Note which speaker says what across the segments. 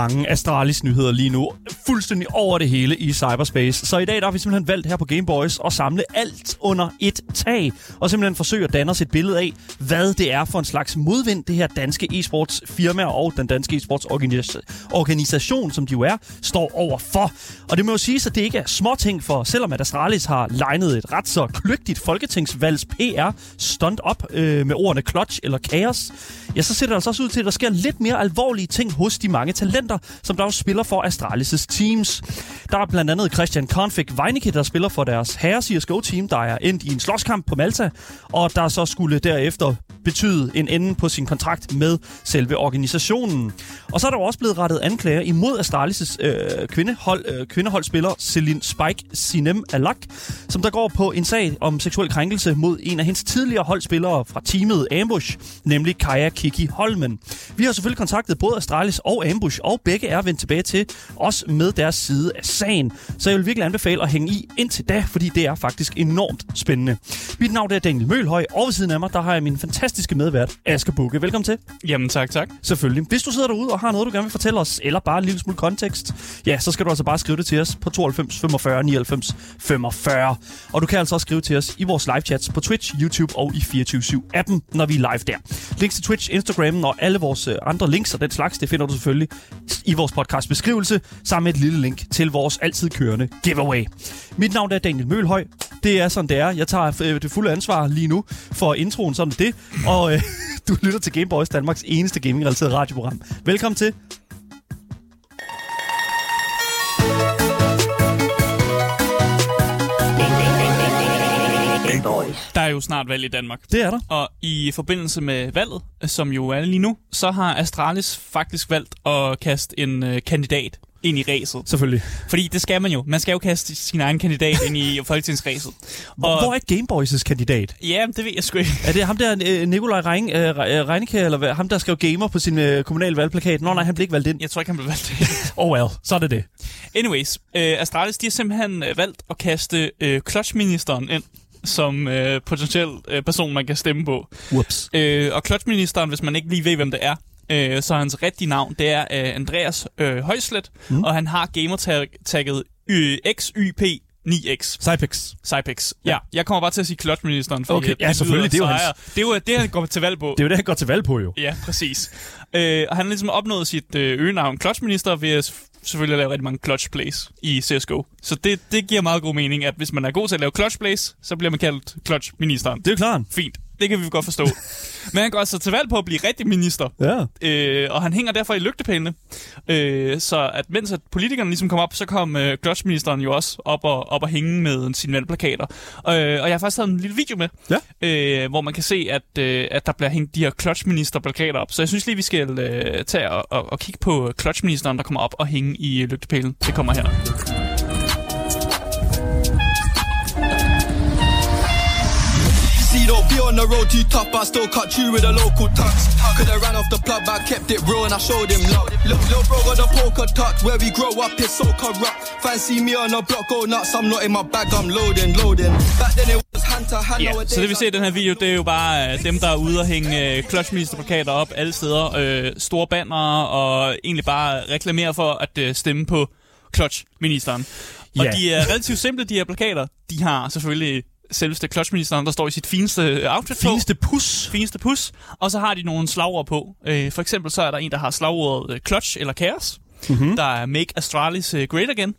Speaker 1: mange Astralis-nyheder lige nu. Fuldstændig over det hele i cyberspace. Så i dag der har vi simpelthen valgt her på Gameboys at samle alt under et tag. Og simpelthen forsøge at danne os et billede af, hvad det er for en slags modvind, det her danske e-sports firma og den danske e-sports organisation, som de jo er, står over for. Og det må jo sige, at det ikke er småting, for selvom at Astralis har legnet et ret så kløgtigt folketingsvalgs PR stunt op øh, med ordene clutch eller kaos, ja, så ser det altså også ud til, at der sker lidt mere alvorlige ting hos de mange talenter, som der jo spiller for Astralis' teams. Der er blandt andet Christian Konfig Weinicke, der spiller for deres herre CSGO-team, der er endt i en slåskamp på Malta, og der så skulle derefter betyde en ende på sin kontrakt med selve organisationen. Og så er der jo også blevet rettet anklager imod Astralis' øh, kvindehold, øh, kvindeholdspiller Celine Spike Sinem Alak, som der går på en sag om seksuel krænkelse mod en af hendes tidligere holdspillere fra teamet Ambush, nemlig Kaja Kiki Holmen. Vi har selvfølgelig kontaktet både Astralis og Ambush, og begge er vendt tilbage til os med deres side af sagen. Så jeg vil virkelig anbefale at hænge i indtil da, fordi det er faktisk enormt spændende. Mit navn er Daniel Mølhøj, og ved siden af mig, der har jeg min fantastiske medvært, Asger Bukke. Velkommen til.
Speaker 2: Jamen tak, tak.
Speaker 1: Selvfølgelig. Hvis du sidder derude og har noget, du gerne vil fortælle os, eller bare en lille smule kontekst, ja, så skal du altså bare skrive det til os på 92 45 99 45. Og du kan altså også skrive til os i vores live chats på Twitch, YouTube og i 24-7-appen, når vi er live der. Links til Twitch, Instagram og alle vores øh, andre links og den slags, det finder du selvfølgelig i vores podcast beskrivelse, sammen med et lille link til vores altid kørende giveaway. Mit navn er Daniel Mølhøj. Det er sådan, det er. Jeg tager øh, det fulde ansvar lige nu for introen, sådan det. Og øh, du lytter til Gameboys, Danmarks eneste gaming-relateret radioprogram. Velkommen til.
Speaker 2: Der er jo snart valg i Danmark.
Speaker 1: Det er der.
Speaker 2: Og i forbindelse med valget, som jo er lige nu, så har Astralis faktisk valgt at kaste en øh, kandidat ind i ræset.
Speaker 1: Selvfølgelig.
Speaker 2: Fordi det skal man jo. Man skal jo kaste sin egen kandidat ind i folketingsræset.
Speaker 1: Hvor,
Speaker 2: Og-
Speaker 1: hvor er Gameboys' kandidat?
Speaker 2: Ja, det ved jeg sgu ikke.
Speaker 1: Er det ham der, øh, Nikolaj Rein, øh, Re- Reinicke, eller hvad? ham der skrev gamer på sin øh, kommunale valgplakat? Nå nej, han blev ikke valgt ind.
Speaker 2: Jeg tror ikke, han blev valgt.
Speaker 1: Oh well, så er det det.
Speaker 2: Anyways, øh, Astralis de har simpelthen øh, valgt at kaste øh, clutch-ministeren ind som øh, potentiel øh, person, man kan stemme på.
Speaker 1: Whoops.
Speaker 2: Øh, og clutch-ministeren, hvis man ikke lige ved, hvem det er, øh, så hans rigtige navn, det er øh, Andreas øh, Højslet, mm. og han har gamertagget øh, XYP9X.
Speaker 1: Cypex.
Speaker 2: Cypex. Ja, jeg kommer bare til at sige clutch-ministeren, fordi
Speaker 1: Okay, ja, selvfølgelig, det er jo hans-
Speaker 2: Det er jo det, han går til valg på.
Speaker 1: Det er jo det, han går til valg på, jo.
Speaker 2: Ja, præcis. Øh, og han har ligesom opnået sit øh, øgenavn Clutch-minister ved at selvfølgelig at lave rigtig mange clutch plays i CSGO. Så det, det giver meget god mening, at hvis man er god til at lave clutch plays, så bliver man kaldt Clutch-ministeren.
Speaker 1: Det er klart.
Speaker 2: Fint. Det kan vi godt forstå. Men han går altså til valg på at blive rigtig minister.
Speaker 1: Ja.
Speaker 2: Øh, og han hænger derfor i lygtepælene. Øh, så at mens at politikerne ligesom kom op, så kom øh, Clutch-ministeren jo også op og, op og hænge med sine valgplakater. Øh, og jeg har faktisk taget en lille video med,
Speaker 1: Ja.
Speaker 2: øh, hvor man kan se, at, øh, at der bliver hængt de her Clutch-minister-plakater op. Så jeg synes lige, vi skal øh, tage og, og, og kigge på Clutch-ministeren, der kommer op og hænge i lygtepælen. Det kommer her.
Speaker 3: See, on the road too tough, but I still cut you with a local touch. Could've ran off the plug, but I kept it real and I showed him love. Look, little bro got a poker touch, where we grow up is so corrupt. Fancy me on the block, go nuts, I'm not in my bag, I'm loading, loading. Back then it was hand to hand,
Speaker 2: Ja, så det vi ser i den her video, det er jo bare øh, dem, der er ude og hænge øh, clutchministerplakater op alle steder. Øh, store bannere og egentlig bare reklamere for at øh, stemme på clutchministeren. Og
Speaker 1: Ja.
Speaker 2: de er relativt simple, de her plakater. De har selvfølgelig selveste clutchministeren, der står i sit fineste øh, outfit på.
Speaker 1: Fineste pus.
Speaker 2: fineste pus. Og så har de nogle slagord på. Øh, for eksempel så er der en, der har slagordet øh, clutch eller chaos. Mm-hmm. Der er make Astralis øh, great again.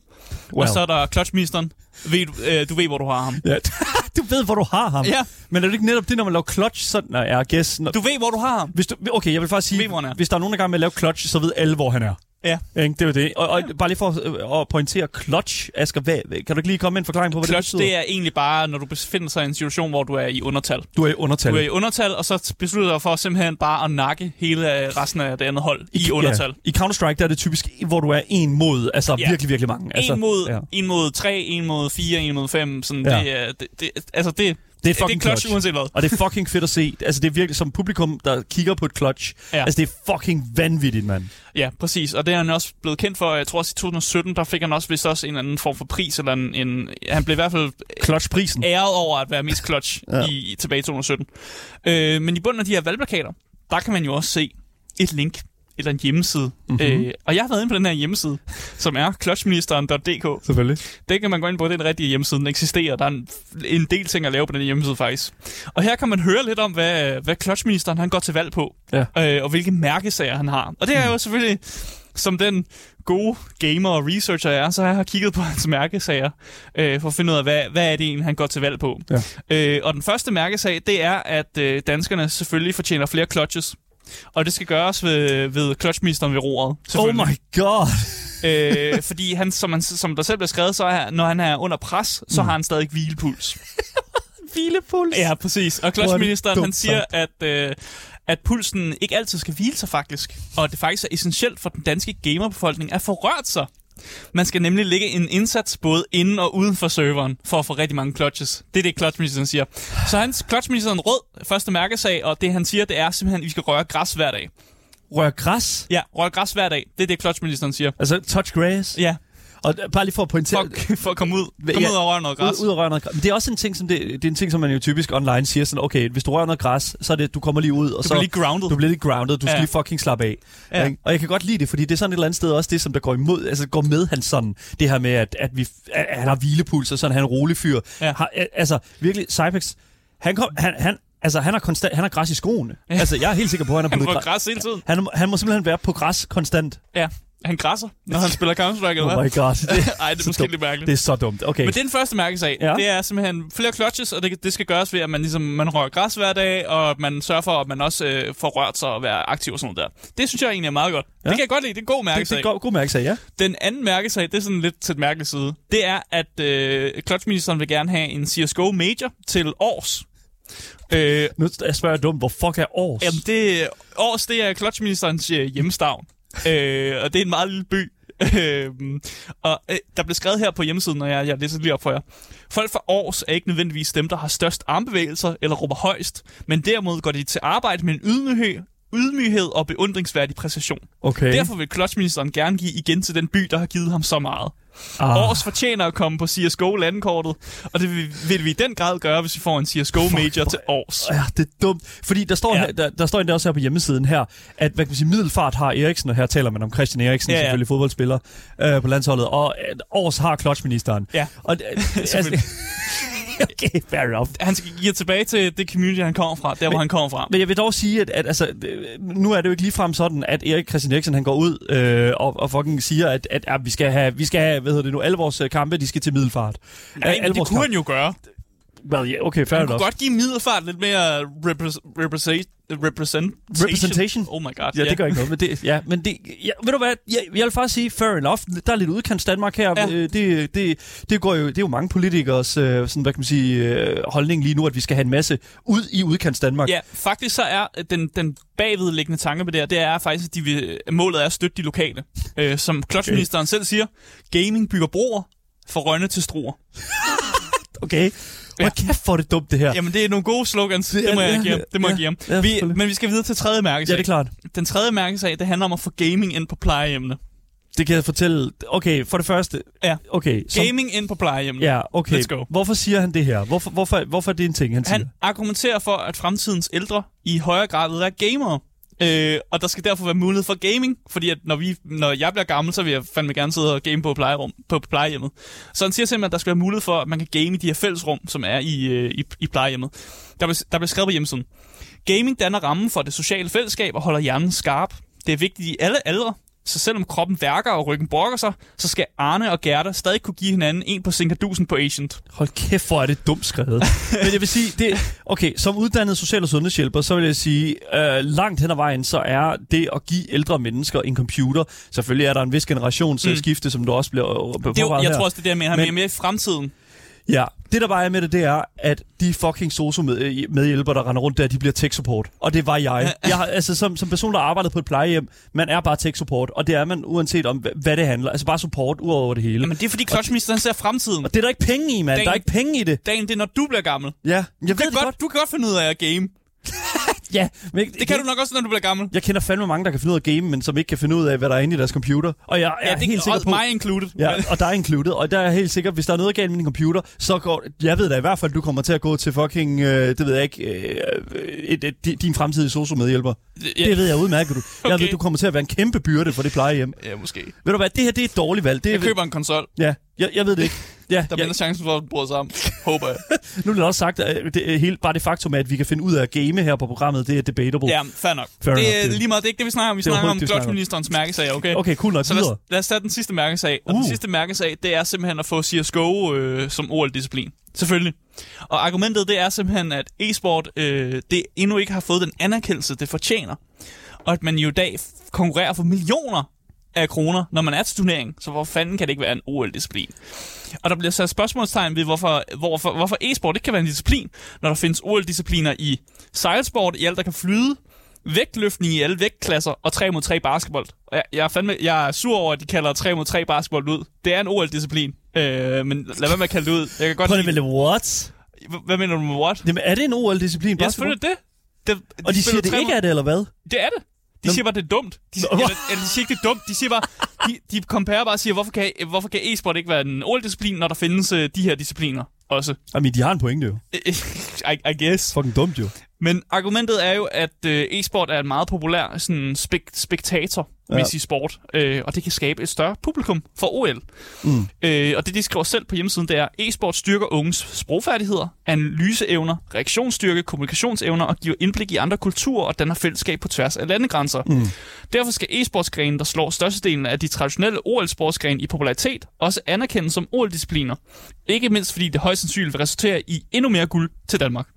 Speaker 2: Well. Og så er der clutchministeren. Ved, du, øh, du ved, hvor du har ham.
Speaker 1: Ja. du ved, hvor du har ham.
Speaker 2: Ja.
Speaker 1: Men er det ikke netop det, når man laver clutch? Sådan, nej, jeg. Når,
Speaker 2: Du ved, hvor du har ham.
Speaker 1: hvis du, okay, jeg vil faktisk sige,
Speaker 2: ved,
Speaker 1: hvis der er nogen, der er i gang med at lave clutch, så ved alle, hvor han er.
Speaker 2: Ja.
Speaker 1: Ikke? Det jo det. Og, og bare lige for øh, at pointere clutch, Asger, hvad, kan du ikke lige komme med en forklaring på, hvad
Speaker 2: Clutch,
Speaker 1: det betyder?
Speaker 2: det er egentlig bare, når du befinder sig i en situation, hvor du er i undertal.
Speaker 1: Du er i undertal.
Speaker 2: Du er i undertal, og så beslutter du for simpelthen bare at nakke hele øh, resten af det andet hold i, undertal.
Speaker 1: Ja. I Counter-Strike, der er det typisk, hvor du er en mod, altså
Speaker 2: Ja.
Speaker 1: virkelig, virkelig mange. Altså,
Speaker 2: En mod,
Speaker 1: ja.
Speaker 2: en mod tre, en mod fire, en mod fem. Sådan,
Speaker 1: Ja.
Speaker 2: det, er- det, det, altså det,
Speaker 1: Det er fucking
Speaker 2: det er clutch,
Speaker 1: clutch.
Speaker 2: uanset hvad.
Speaker 1: Og det er fucking fedt at se. Altså, det er virkelig som publikum, der kigger på et clutch.
Speaker 2: Ja.
Speaker 1: Altså, det er fucking vanvittigt, mand.
Speaker 2: Ja, præcis. Og det er han også blevet kendt for. Jeg tror også i 2017, der fik han også vist også en eller anden form for pris. Eller en, en, han blev i hvert fald
Speaker 1: Clutch-prisen.
Speaker 2: æret over at være mest clutch. Ja. i, tilbage i 2017. Øh, men i bunden af de her valgplakater, der kan man jo også se et link eller en hjemmeside. Mm-hmm. Øh, og jeg har været inde på den her hjemmeside, som er clutchministeren.dk.
Speaker 1: Selvfølgelig.
Speaker 2: Det kan man gå ind på, det er den rigtige hjemmeside, den eksisterer. Der er en, en del ting at lave på den hjemmeside faktisk. Og her kan man høre lidt om, hvad, hvad clutchministeren han går til valg på,
Speaker 1: Ja.
Speaker 2: øh, og hvilke mærkesager han har. Og det er jo selvfølgelig, som den gode gamer og researcher er, så har jeg kigget på hans mærkesager, øh, for at finde ud af, hvad, hvad er det egentlig, han går til valg på.
Speaker 1: Ja.
Speaker 2: Øh, og den første mærkesag, det er, at øh, danskerne selvfølgelig fortjener flere clutches. Og det skal gøres ved, ved clutchministeren ved roret.
Speaker 1: Oh my god.
Speaker 2: øh, fordi han, som, han, som der selv bliver skrevet, så er, når han er under pres, så har han stadig hvilepuls.
Speaker 1: Hvilepuls.
Speaker 2: Ja, præcis. Og
Speaker 1: er
Speaker 2: clutchministeren, han siger, at, øh, at pulsen ikke altid skal hvile sig faktisk. Og at det faktisk er essentielt for den danske gamerbefolkning at få rørt sig. Man skal nemlig lægge en indsats både inden og uden for serveren, for at få rigtig mange clutches. Det er det, clutchministeren siger. Så hans clutchministeren rød første mærkesag, og det han siger, det er simpelthen, at vi skal røre græs hver dag.
Speaker 1: Rør græs.
Speaker 2: Ja, røre græs hver dag. Det er det, clutchministeren siger.
Speaker 1: Altså, touch grass.
Speaker 2: Ja,
Speaker 1: Og bare lige for at pointere...
Speaker 2: for, for at komme ud, komme
Speaker 1: Ja,
Speaker 2: ud og røre noget græs.
Speaker 1: Ud, ud og røre noget græs. Men det er også en ting, som det, det er en ting, som man jo typisk online siger sådan, okay, hvis du rører noget græs, så er det, du kommer lige ud, og
Speaker 2: Du
Speaker 1: så...
Speaker 2: bliver lige grounded.
Speaker 1: Du bliver lidt grounded, du skal
Speaker 2: Ja.
Speaker 1: lige fucking slappe af.
Speaker 2: Ja.
Speaker 1: Ikke? Og jeg kan godt lide det, fordi det er sådan et eller andet sted også det, som der går imod, altså går med hans sådan, det her med, at, at, vi, at han har hvilepuls, og sådan han er en rolig fyr.
Speaker 2: Ja.
Speaker 1: Har, altså, virkelig, Cypex, han, kom, han, han, altså, han har, konstant, han har græs i skoene.
Speaker 2: Ja.
Speaker 1: Altså, jeg er helt sikker på, at han har
Speaker 2: Han
Speaker 1: puttet
Speaker 2: får
Speaker 1: græs.
Speaker 2: græs hele tiden.
Speaker 1: Han, han må simpelthen være på græs konstant.
Speaker 2: Ja, han græsser, når han spiller Counter-Strike, eller
Speaker 1: Oh
Speaker 2: hvad?
Speaker 1: my god. Det,
Speaker 2: Ej, det er måske
Speaker 1: dumt.
Speaker 2: lidt mærkeligt.
Speaker 1: det er så dumt. Okay.
Speaker 2: Men det er den første mærkesag.
Speaker 1: Ja.
Speaker 2: Det er simpelthen flere clutches, og det, det skal gøres ved, at man, ligesom, man rører græs hver dag, og man sørger for, at man også øh, får rørt sig og være aktiv og sådan noget der. Det synes jeg egentlig er meget godt. Ja. Det kan jeg godt lide. Det er en god
Speaker 1: det,
Speaker 2: mærkesag.
Speaker 1: det er god, god mærkesag, ja.
Speaker 2: Den anden mærkesag, det er sådan lidt til et mærkeligt side. Det er, at øh, clutchministeren vil gerne have en CSGO Major til års. Øh,
Speaker 1: Nu jeg spørger jeg dumt, hvor fuck er års?
Speaker 2: Jamen, det, Års, det er clutchministerens øh, hjemstavn. Øh, og det er en meget lille by. Øh, og øh, der blev skrevet her på hjemmesiden, og jeg, jeg læser lige op for jer. Folk fra Års er ikke nødvendigvis dem, der har størst armbevægelser eller råber højst, men derimod går de til arbejde med en ydmyghed, ydmyghed og beundringsværdig præcision.
Speaker 1: okay.
Speaker 2: Derfor vil clutchministeren gerne give igen til den by, der har givet ham så meget.
Speaker 1: Ah.
Speaker 2: Års fortjener at komme på CSGO landkortet, og det vil, vil vi i den grad gøre, hvis vi får en CSGO Major til Års.
Speaker 1: Ja, det er dumt. Fordi der står,
Speaker 2: Ja.
Speaker 1: her, der, der står endda også her på hjemmesiden her, at hvad kan man sige, Middelfart har Eriksen, og her taler man om Christian Eriksen,
Speaker 2: Ja,
Speaker 1: ja, selvfølgelig fodboldspiller øh, på landsholdet, og at Års har clutchministeren.
Speaker 2: Ja.
Speaker 1: Og, øh, altså, okay, fair enough.
Speaker 2: Han skal give tilbage til det community, han kommer fra, der hvor han kommer fra.
Speaker 1: Men jeg vil dog sige, at, at altså, nu er det jo ikke ligefrem sådan, at Erik Christian Eriksen han går ud øh, og, og fucking siger, at, at, at vi skal have, vi skal have, hvad hedder det nu, alle vores øh, kampe, de skal til Middelfart.
Speaker 2: Nej,
Speaker 1: alle
Speaker 2: men det kunne
Speaker 1: kampe-
Speaker 2: han jo gøre.
Speaker 1: Well, yeah, okay, fair
Speaker 2: Han kunne
Speaker 1: enough.
Speaker 2: godt give middelfart lidt mere repres- represent, representation.
Speaker 1: Representation?
Speaker 2: Oh my god.
Speaker 1: Ja, det gør ikke noget. Men det, ja, men det, ja, ved du hvad, jeg, jeg vil faktisk sige, fair enough. Der er lidt udkants Danmark her.
Speaker 2: Ja.
Speaker 1: Ja. Det, det, det, går jo, det er jo mange politikers øh, sådan, hvad kan man sige, øh, holdning lige nu, at vi skal have en masse ud i udkants Danmark.
Speaker 2: Ja, faktisk så er den, den bagvedliggende tanke med det her, det er faktisk, at de vil, målet er at støtte de lokale. Øh, som clutchministeren selv siger, gaming bygger broer for rønne til struer.
Speaker 1: Okay. Hvor
Speaker 2: Ja.
Speaker 1: kæft, er det dumt, det her.
Speaker 2: Jamen, det er nogle gode slogans. Det,
Speaker 1: Det er-
Speaker 2: må jeg
Speaker 1: ja,
Speaker 2: give ham. Det må
Speaker 1: ja,
Speaker 2: jeg give ham.
Speaker 1: ja,
Speaker 2: vi, men vi skal videre til tredje mærkesag.
Speaker 1: Ja, det er klart.
Speaker 2: Den tredje mærkesag, det handler om at få gaming ind på plejehjemmene.
Speaker 1: Det kan jeg fortælle. Okay, for det første.
Speaker 2: Ja.
Speaker 1: Okay. Som,
Speaker 2: Gaming ind på plejehjemmene.
Speaker 1: Ja, okay.
Speaker 2: Let's go.
Speaker 1: Hvorfor siger han det her? Hvorfor, hvorfor, hvorfor er det en ting, han,
Speaker 2: Han
Speaker 1: siger?
Speaker 2: argumenterer for, at fremtidens ældre i højere grad være gamere. Øh, og der skal derfor være mulighed for gaming, fordi at når, vi, når jeg bliver gammel, så vil jeg fandme gerne sidde og game på, plejerum, på plejehjemmet. Så han siger simpelthen, at der skal være mulighed for, at man kan game i de her fællesrum, som er i, øh, i, i plejehjemmet. Der bliver, der bliver skrevet på hjemmesiden. Gaming danner rammen for det sociale fællesskab og holder hjernen skarp. Det er vigtigt i alle aldre, så selvom kroppen værker og ryggen brokker sig, så skal Arne og Gerda stadig kunne give hinanden en på sinkadusen på Agent.
Speaker 1: Hold kæft, hvor er det dumt skrevet. Men jeg vil sige, det, okay, som uddannet social- og sundhedshjælper, så vil jeg sige, øh, langt hen ad vejen, så er det at give ældre mennesker en computer, selvfølgelig er der en vis generationsskifte, mm. som du også bliver øh,
Speaker 2: Det jo, jeg tror også, det er det, jeg mener. Han
Speaker 1: Men-
Speaker 2: mere i fremtiden.
Speaker 1: Ja, det der bare er med det, det er, at de fucking sosu med, medhjælpere, der render rundt der, de bliver tech support. Og det var jeg. jeg har, altså, som, som person, der arbejder på et plejehjem, man er bare tech support. Og det er man uanset om, hva- hvad det handler. Altså bare support ud over det hele.
Speaker 2: Jamen, det er fordi clutchministeren ser fremtiden.
Speaker 1: Og det er der ikke penge i, mand.
Speaker 2: Dagen-
Speaker 1: Der er ikke penge i det.
Speaker 2: Dagen, det er, når du bliver gammel.
Speaker 1: Ja, jeg
Speaker 2: Du
Speaker 1: ved
Speaker 2: kan,
Speaker 1: det
Speaker 2: godt,
Speaker 1: godt.
Speaker 2: du kan godt finde ud af at game.
Speaker 1: Ja, men
Speaker 2: Det kan du nok også, når du bliver gammel.
Speaker 1: Jeg kender fandme mange, der kan finde ud af game, men som ikke kan finde ud af, hvad der er inde i deres computer. Og jeg, jeg er
Speaker 2: det,
Speaker 1: helt sikker på...
Speaker 2: mig included.
Speaker 1: Ja, og der er included, og der er jeg helt sikker, hvis der er noget galt med din computer, så går, jeg ved da i hvert fald, du kommer til at gå til fucking, øh, det ved jeg ikke, øh, et, et, di- din fremtidige sosu-medhjælper.
Speaker 2: Ja.
Speaker 1: Det ved jeg udmærket, du. Jeg
Speaker 2: Okay.
Speaker 1: ved, du kommer til at være en kæmpe byrde for det plejehjem.
Speaker 2: Ja, måske.
Speaker 1: Ved du hvad, det her, det er et dårligt valg. Det er,
Speaker 2: Jeg køber en konsol.
Speaker 1: Ja, jeg, jeg ved det ikke. Ja,
Speaker 2: Der er
Speaker 1: ja,
Speaker 2: mindre chance for, at du bryder sammen. Håber jeg.
Speaker 1: nu er det også sagt, at det, helt, bare det faktum, at vi kan finde ud af at game her på programmet, det er debatable.
Speaker 2: Ja, fair nok.
Speaker 1: Fair
Speaker 2: det er lige meget, det er ikke det, vi snakker om. Vi
Speaker 1: Det er
Speaker 2: snakker om clutchministerens mærkesag, okay?
Speaker 1: Okay, cool nok.
Speaker 2: Så lad os, lad os tage den sidste mærkesag. Og
Speaker 1: Uh.
Speaker 2: den sidste mærkesag, det er simpelthen at få CSGO øh, som OL-disciplin. Selvfølgelig. Og argumentet, det er simpelthen, at e-sport øh, det endnu ikke har fået den anerkendelse, det fortjener. Og at man jo i dag konkurrerer for millioner af kroner, når man er til turnering. Så hvor fanden kan det ikke være en OL-disciplin? Og der bliver sat spørgsmålstegn ved, hvorfor, hvorfor, hvorfor e-sport ikke kan være en disciplin, når der findes OL-discipliner i sejlsport, i alt der kan flyde, vægtløftning i alle vægtklasser og 3 mod 3 basketball. Og jeg, jeg, er fandme, jeg er sur over, at de kalder 3 mod 3 basketball ud. Det er en OL-disciplin, øh, men lad være med at kalde det ud. Jeg kan godt
Speaker 1: Prøv
Speaker 2: lide,
Speaker 1: what?
Speaker 2: hvad mener du med what?
Speaker 1: Jamen, er det en OL-disciplin?
Speaker 2: Ja, selvfølgelig det. det
Speaker 1: Og de siger, det
Speaker 2: tre
Speaker 1: ikke er det, eller hvad?
Speaker 2: Det er det. De siger bare, det er dumt. De,
Speaker 1: Nå.
Speaker 2: eller, eller, de siger ikke, det er dumt. De siger bare, de, de comparer bare og siger, hvorfor kan, hvorfor kan e-sport ikke være en OL-disciplin, når der findes øh, de her discipliner også?
Speaker 1: Jamen, de har en pointe jo.
Speaker 2: I, I guess.
Speaker 1: Fucking dumt jo.
Speaker 2: Men argumentet er jo, at øh, e-sport er en meget populær sådan spek- spektator
Speaker 1: Ja.
Speaker 2: ja. sport, øh, og det kan skabe et større publikum for OL.
Speaker 1: Mm.
Speaker 2: Øh, og det, de skriver selv på hjemmesiden, det er, e-sport styrker unges sprogfærdigheder, analyseevner, reaktionsstyrke, kommunikationsevner og giver indblik i andre kulturer og danner fællesskab på tværs af landegrænser.
Speaker 1: Mm.
Speaker 2: Derfor skal e-sportsgrenen, der slår størstedelen af de traditionelle OL-sportsgrene i popularitet, også anerkendes som OL-discipliner. Ikke mindst fordi det højst sandsynligt vil resultere i endnu mere guld til Danmark.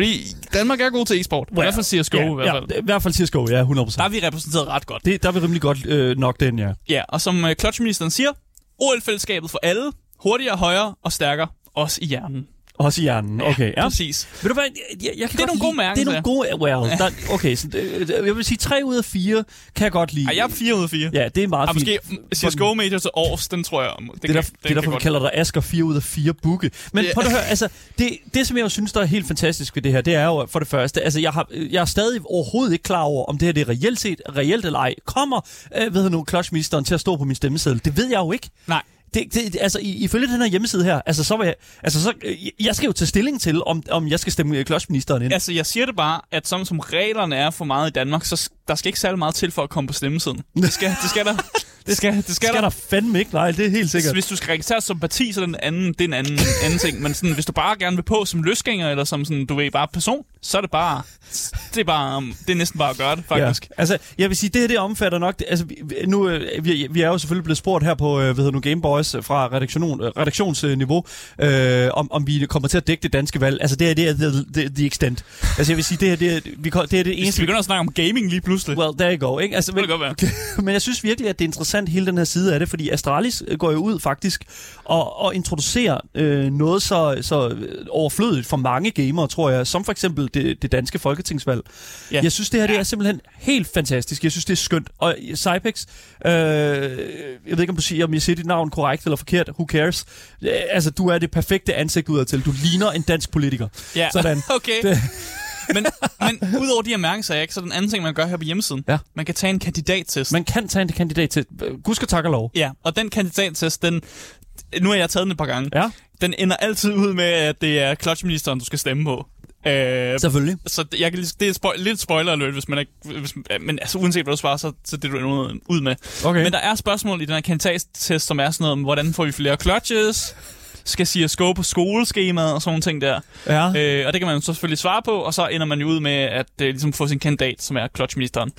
Speaker 2: Fordi Danmark er god til e-sport. I hvert fald CSGO
Speaker 1: ja,
Speaker 2: i hvert fald.
Speaker 1: Ja, i hvert fald CSGO, ja, 100%.
Speaker 2: Der er vi repræsenteret ret godt.
Speaker 1: Det, der er vi rimelig godt øh, nok den, ja.
Speaker 2: Ja, og som øh, clutchministeren siger, OL-fællesskabet for alle, hurtigere, højere og stærkere, også i hjernen.
Speaker 1: Også i hjernen. Okay, ja.
Speaker 2: Præcis.
Speaker 1: Ved du hvad, jeg, jeg kan
Speaker 2: Det er
Speaker 1: godt
Speaker 2: nogle gode
Speaker 1: lide, Det er nogle gode, well, der, okay, så, øh, jeg vil sige, tre ud af fire kan jeg godt lide.
Speaker 2: Ej, jeg er 4 ud af 4.
Speaker 1: Ja, det er meget
Speaker 2: Og
Speaker 1: fint.
Speaker 2: måske CSGO Major til års, den tror jeg... Det,
Speaker 1: Det er, der,
Speaker 2: kan,
Speaker 1: det er derfor, vi kalder dig Asger 4 ud af 4 bukke. Men
Speaker 2: Ja.
Speaker 1: prøv at høre, altså, det, det som jeg jo synes, der er helt fantastisk ved det her, det er jo for det første, altså jeg, har, jeg er stadig overhovedet ikke klar over, om det her det er reelt set, reelt eller ej. Kommer, øh, ved nu, clutchmisteren til at stå på min stemmeseddel? Det ved jeg jo ikke.
Speaker 2: Nej.
Speaker 1: Det, det, altså, ifølge den her hjemmeside her, altså, så var jeg, altså, så, øh, jeg skal jo tage stilling til, om, om jeg skal stemme øh, klodsministeren ind.
Speaker 2: Altså, jeg siger det bare, at som, som reglerne er for meget i Danmark, så der skal ikke særlig meget til for at komme på stemmesiden. Det skal, det skal der. Det skal, det skal,
Speaker 1: skal
Speaker 2: der.
Speaker 1: der fandme ikke, nej, det er helt sikkert.
Speaker 2: Hvis du skal registreres som parti, så er det en anden, det er en anden, anden ting. Men sådan, hvis du bare gerne vil på som løsgænger, eller som sådan, du ved, bare person, så er det bare, det er bare, um, det er næsten bare at gøre det, faktisk.
Speaker 1: Ja. Altså, jeg vil sige, det her det omfatter nok... det- Altså, nu, øh, vi, vi er jo selvfølgelig blevet spurgt her på, øh, hvad hedder nu, Gameboys øh, fra redaktion, redaktionsniveau, øh, om, om vi kommer til at dække det danske valg. Altså, det her, det er the, the, the extent. Altså, jeg vil sige, det her, det er, vi, det, er det
Speaker 2: Hvis vi
Speaker 1: eneste...
Speaker 2: begynder at snakke om gaming lige pludselig,
Speaker 1: Well, there you go, ikke? Altså,
Speaker 2: det
Speaker 1: men,
Speaker 2: kan det godt være.
Speaker 1: men jeg synes virkelig, at det er interessant, hele den her side af det, fordi Astralis øh, går jo ud faktisk og, og introducerer øh, noget så, så øh, overflødigt for mange gamere, tror jeg, som for eksempel det, det danske folketingsvalg. Ja. Jeg synes, det her det er simpelthen helt fantastisk. Jeg synes, det er skønt. Og Cypex, øh, jeg ved ikke, om du siger, om jeg siger dit navn korrekt eller forkert. Who cares? Øh, Altså, du er det perfekte ansigt udadtil. Du ligner en dansk politiker.
Speaker 2: Ja,
Speaker 1: Sådan.
Speaker 2: okay.
Speaker 1: Det-
Speaker 2: men, men udover de her mærkesager, ikke, så er den anden ting, man gør her på hjemmesiden.
Speaker 1: Ja.
Speaker 2: Man kan tage en kandidattest.
Speaker 1: Man kan tage en kandidat til. Gud skal tak og lov.
Speaker 2: Ja, og den kandidattest, den... Nu har jeg taget den et par gange.
Speaker 1: Ja,
Speaker 2: Den ender altid ud med, at det er clutchministeren, du skal stemme på. Øh,
Speaker 1: selvfølgelig.
Speaker 2: så jeg kan, det er spo- lidt spoiler alert, hvis man ikke... Hvis, men altså, uanset hvad du svarer, så, så det er du noget ud med.
Speaker 1: Okay.
Speaker 2: Men der er spørgsmål i den her kandidattest, som er sådan noget om, hvordan får vi flere clutches? Skal CSGO på skoleskemaet og sådan nogle ting der.
Speaker 1: ja.
Speaker 2: Øh, og det kan man så selvfølgelig svare på, og så ender man jo ud med at øh, ligesom få sin kandidat, som er clutchministeren.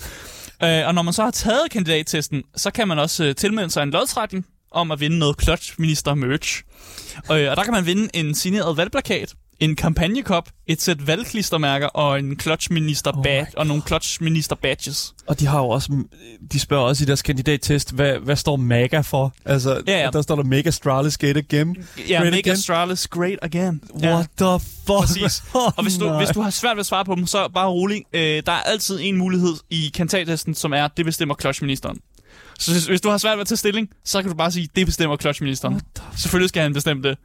Speaker 2: Øh, og når man så har taget kandidattesten, så kan man også øh, tilmelde sig en lodtrækning om at vinde noget clutchminister merch. Øh, og der kan man vinde en signeret valgplakat, en kampagnekop, et sæt valgklistermærker og en clutchminister
Speaker 1: Oh
Speaker 2: badge, og nogle clutchminister badges.
Speaker 1: Og de har jo også, de spørger også i deres kandidattest, hvad, hvad står MAGA for? Altså,
Speaker 2: Ja, ja.
Speaker 1: der står der Mega Astralis Gate Again.
Speaker 2: Ja,
Speaker 1: Great
Speaker 2: Mega
Speaker 1: again.
Speaker 2: Astralis, great again.
Speaker 1: What the fuck?
Speaker 2: Præcis. Og hvis du, hvis du har svært ved at svare på dem, så bare rolig. Øh, der er altid en mulighed i kandidattesten, som er, det bestemmer clutchministeren. Så hvis, hvis du har svært ved at tage stilling, så kan du bare sige, det bestemmer clutchministeren. Selvfølgelig skal han bestemme det.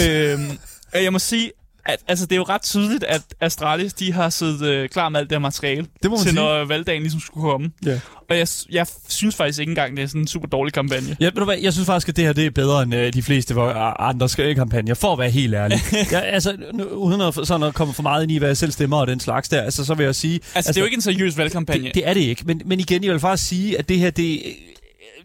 Speaker 2: øhm, jeg må sige, at altså, det er jo ret tydeligt, at Astralis de har siddet øh, klar med alt det her materiale,
Speaker 1: Det må
Speaker 2: til
Speaker 1: sige.
Speaker 2: når valgdagen ligesom skulle komme.
Speaker 1: Ja.
Speaker 2: Og jeg, jeg synes faktisk ikke engang, det er sådan en super dårlig kampagne.
Speaker 1: Ja, ved du hvad, jeg synes faktisk, at det her det er bedre end øh, de fleste andre sk- kampagner, for at være helt ærlig. ja, altså, nu, uden at, sådan at komme for meget ind i, hvad jeg selv stemmer og den slags der, altså, så vil jeg sige...
Speaker 2: Altså, altså, det er jo ikke en seriøs valgkampagne.
Speaker 1: det, det er det ikke, men, men igen, jeg vil faktisk sige, at det her, det,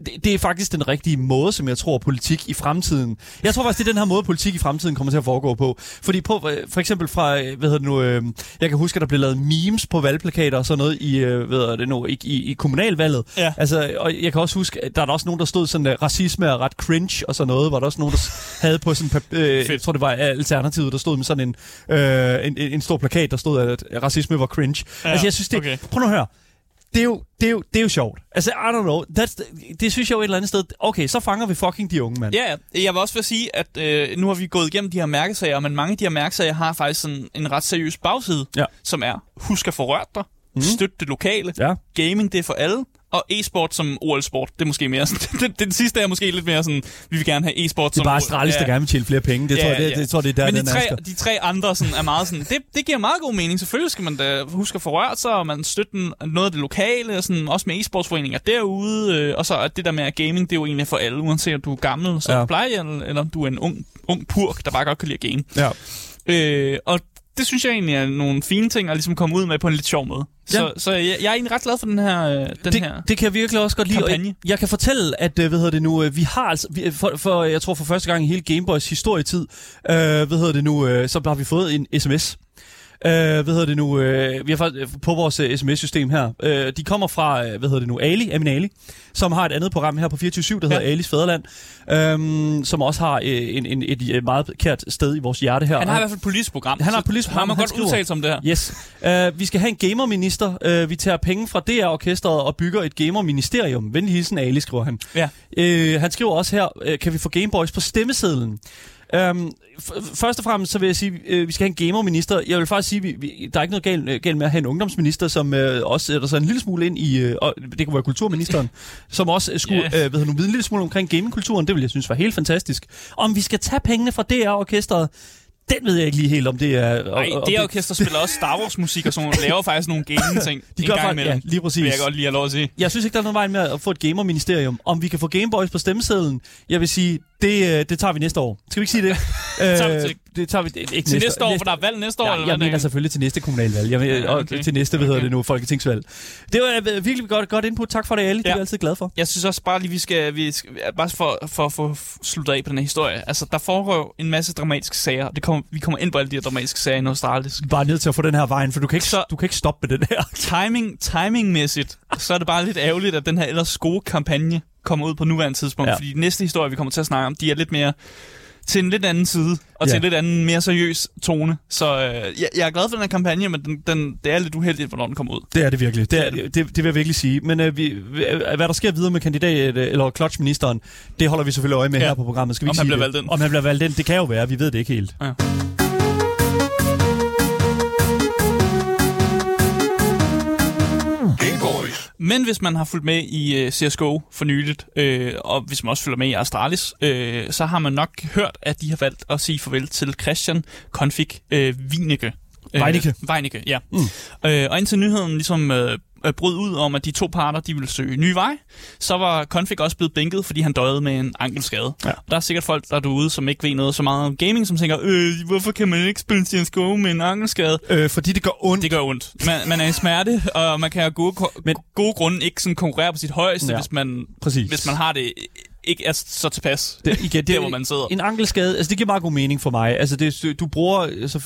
Speaker 1: det, det er faktisk den rigtige måde, som jeg tror, politik i fremtiden... Jeg tror faktisk, det er den her måde, politik i fremtiden kommer til at foregå på. Fordi på, øh, for eksempel fra, øh, hvad hedder det nu, øh, jeg kan huske, at der blev lavet memes på valgplakater og sådan noget i, øh, hvad det nu, i, i, i kommunalvalget.
Speaker 2: Ja.
Speaker 1: Altså, og jeg kan også huske, at der er der også nogen, der stod sådan, uh, racisme er ret cringe og sådan noget. Var der også nogen, der havde på sådan, øh, jeg tror det var Alternativet, der stod med sådan en, øh, en, en, en stor plakat, der stod, at racisme var cringe. Ja, altså, jeg synes, det,
Speaker 2: okay.
Speaker 1: prøv nu at høre. Det er, jo, det, er jo, det er jo sjovt. Altså, I don't know. That's, the- det synes jeg jo et eller andet sted. Okay, så fanger vi fucking de unge, mand.
Speaker 2: Ja, ja. jeg vil også vil sige, at øh, nu har vi gået igennem de her mærkesager, men mange af de her mærkesager har faktisk sådan en ret seriøs bagside,
Speaker 1: Ja.
Speaker 2: som er, husk at få rørt dig, mm. støt det lokale,
Speaker 1: Ja.
Speaker 2: gaming det er for alle, og e-sport som OL-sport, det er måske mere sådan, det, det, det sidste er måske lidt mere sådan, vi vil gerne have e-sport
Speaker 1: Det er
Speaker 2: som
Speaker 1: bare. Astralis, der gerne vil tjene flere penge. Det, tror, jeg, det, det, tror det er der,
Speaker 2: Men
Speaker 1: den
Speaker 2: de tre,
Speaker 1: er.
Speaker 2: de tre andre sådan, er meget sådan, det, det giver meget god mening. Selvfølgelig skal man da huske at få rørt sig, og man støtter den- noget af det lokale, og sådan, også med e-sportsforeninger derude, øh, og så at det der med at gaming, det er jo egentlig for alle, uanset om du er gammel, så
Speaker 1: Ja.
Speaker 2: ja. plejehjem, eller om du er en ung, ung purk, der bare godt kan lide at game.
Speaker 1: Ja.
Speaker 2: Øh, og det synes jeg egentlig er nogle fine ting at ligesom komme ud med på en lidt sjov måde.
Speaker 1: Ja.
Speaker 2: Så, så jeg, jeg er egentlig ret glad for den her, øh, den
Speaker 1: det,
Speaker 2: her
Speaker 1: det kan jeg virkelig også godt lide.
Speaker 2: kampagne.
Speaker 1: Jeg, jeg kan fortælle, at øh, hvad hedder det nu, øh, vi har altså, vi, for, for, jeg tror for første gang i hele Gameboys historietid, øh, hvad hedder det nu, øh, så har vi fået en sms. Øh, hvad hedder det nu, øh, vi har faktisk på vores øh, sms-system her. Øh, de kommer fra, øh, hvad hedder det nu, Ali, Amin Ali, som har et andet program her på 24 der hedder
Speaker 2: Ja.
Speaker 1: Alis Fæderland, øh, som også har øh, en, en, et, et meget kært sted i vores hjerte her.
Speaker 2: Han har i hvert fald et politisk program.
Speaker 1: Han har et politisk program,
Speaker 2: Har man godt
Speaker 1: skriver.
Speaker 2: udtalt om det her.
Speaker 1: Yes. Uh, vi skal have en gamerminister. Uh, vi tager penge fra DR-orkestret og bygger et gamerministerium. Venlig hilsen, Ali, skriver han.
Speaker 2: Ja.
Speaker 1: Uh, han skriver også her, uh, kan vi få Gameboys på stemmesedlen? F- først og fremmest så vil jeg sige, uh, vi skal have en gamerminister. Jeg vil faktisk sige, vi, vi, der er ikke noget galt, øh, galt med at have en ungdomsminister, som uh, også sætter sig en lille smule ind i, uh, og det kunne være kulturministeren, som også øh, skulle
Speaker 2: Ja.
Speaker 1: uh, ved nu, vide en lille smule omkring gamingkulturen. Det vil jeg synes var helt fantastisk. Om vi skal tage pengene fra DR-orkestret, den ved jeg ikke lige helt, om det er...
Speaker 2: Nej, det orkester spiller også Star Wars musik og sådan noget. laver faktisk nogle gaming-ting
Speaker 1: De
Speaker 2: en
Speaker 1: gør
Speaker 2: gang
Speaker 1: faktisk,
Speaker 2: imellem.
Speaker 1: ja, lige præcis.
Speaker 2: Vil jeg godt lige have lov at sige.
Speaker 1: Jeg synes ikke, der er noget vej med at få et gamerministerium. Om vi kan få Gameboys på stemmesedlen, jeg vil sige, det, øh, det tager vi næste år. Skal vi ikke sige det?
Speaker 2: tager vi
Speaker 1: Øh,
Speaker 2: til-
Speaker 1: det tager vi ikke
Speaker 2: Til næste år, for der er valg næste år,
Speaker 1: Ja,
Speaker 2: eller
Speaker 1: jeg mener selvfølgelig til næste kommunalvalg. Jeg mener,
Speaker 2: Ja,
Speaker 1: og
Speaker 2: okay.
Speaker 1: til næste, hvad hedder
Speaker 2: Okay.
Speaker 1: det nu, folketingsvalg. Det var øh, virkelig godt, godt input. Tak for det, Ali. Det er
Speaker 2: Ja.
Speaker 1: jeg altid glad for.
Speaker 2: Jeg synes også bare lige, vi skal, vi skal bare for, for, for, sluttet af på den her historie. Altså, der foregår en masse dramatiske sager. Det kommer, vi kommer ind på alle de her dramatiske sager i Australisk.
Speaker 1: Bare nødt til at få den her vejen, for du kan ikke,
Speaker 2: Så-
Speaker 1: du kan ikke stoppe med den her.
Speaker 2: Timing, timingmæssigt, så er det bare lidt ærgerligt, at den her ellers gode kampagne kommer ud på nuværende tidspunkt.
Speaker 1: Ja.
Speaker 2: Ja. Fordi de næste historie, vi kommer til at snakke om, de er lidt mere til en lidt anden side, og
Speaker 1: Ja.
Speaker 2: til en lidt anden, mere seriøs tone. Så øh, jeg, jeg er glad for den her kampagne, men den, den, det er lidt uheldigt, hvornår den kommer ud.
Speaker 1: Det er det virkelig. Det, er,
Speaker 2: Det
Speaker 1: det, vil jeg virkelig sige. Men øh, vi, hvad der sker videre med kandidat øh, eller clutchministeren, det holder vi selvfølgelig øje med
Speaker 2: Ja.
Speaker 1: her på programmet. Skal vi
Speaker 2: Om han bliver valgt ind.
Speaker 1: Om han bliver valgt ind, det kan jo være. Vi ved det ikke helt.
Speaker 2: Ja. Men hvis man har fulgt med i uh, CSGO for nyligt, øh, og hvis man også følger med i Astralis, øh, så har man nok hørt, at de har valgt at sige farvel til Christian Config øh, Wienicke. Øh,
Speaker 1: Weinicke.
Speaker 2: Weinicke, ja.
Speaker 1: Mm.
Speaker 2: Øh, og indtil nyheden ligesom øh, øh, brød ud om, at de to parter de ville søge nye vej, så var Config også blevet bænket, fordi han døjede med en ankelskade.
Speaker 1: Ja.
Speaker 2: Der er sikkert folk der er derude, som ikke ved noget så meget om gaming, som tænker, øh, hvorfor kan man ikke spille CSGO med en ankelskade?
Speaker 1: Øh, fordi det gør ondt.
Speaker 2: Det gør ondt. Man, man er i smerte, og man kan have gode,
Speaker 1: Men-
Speaker 2: gode grunde ikke sådan konkurrere på sit højeste,
Speaker 1: ja.
Speaker 2: hvis, man,
Speaker 1: Præcis.
Speaker 2: hvis man har det ikke er så tilpas.
Speaker 1: Det, igen, det,
Speaker 2: der, hvor man sidder.
Speaker 1: En ankelskade, altså det giver meget god mening for mig. Altså det, du bruger, altså,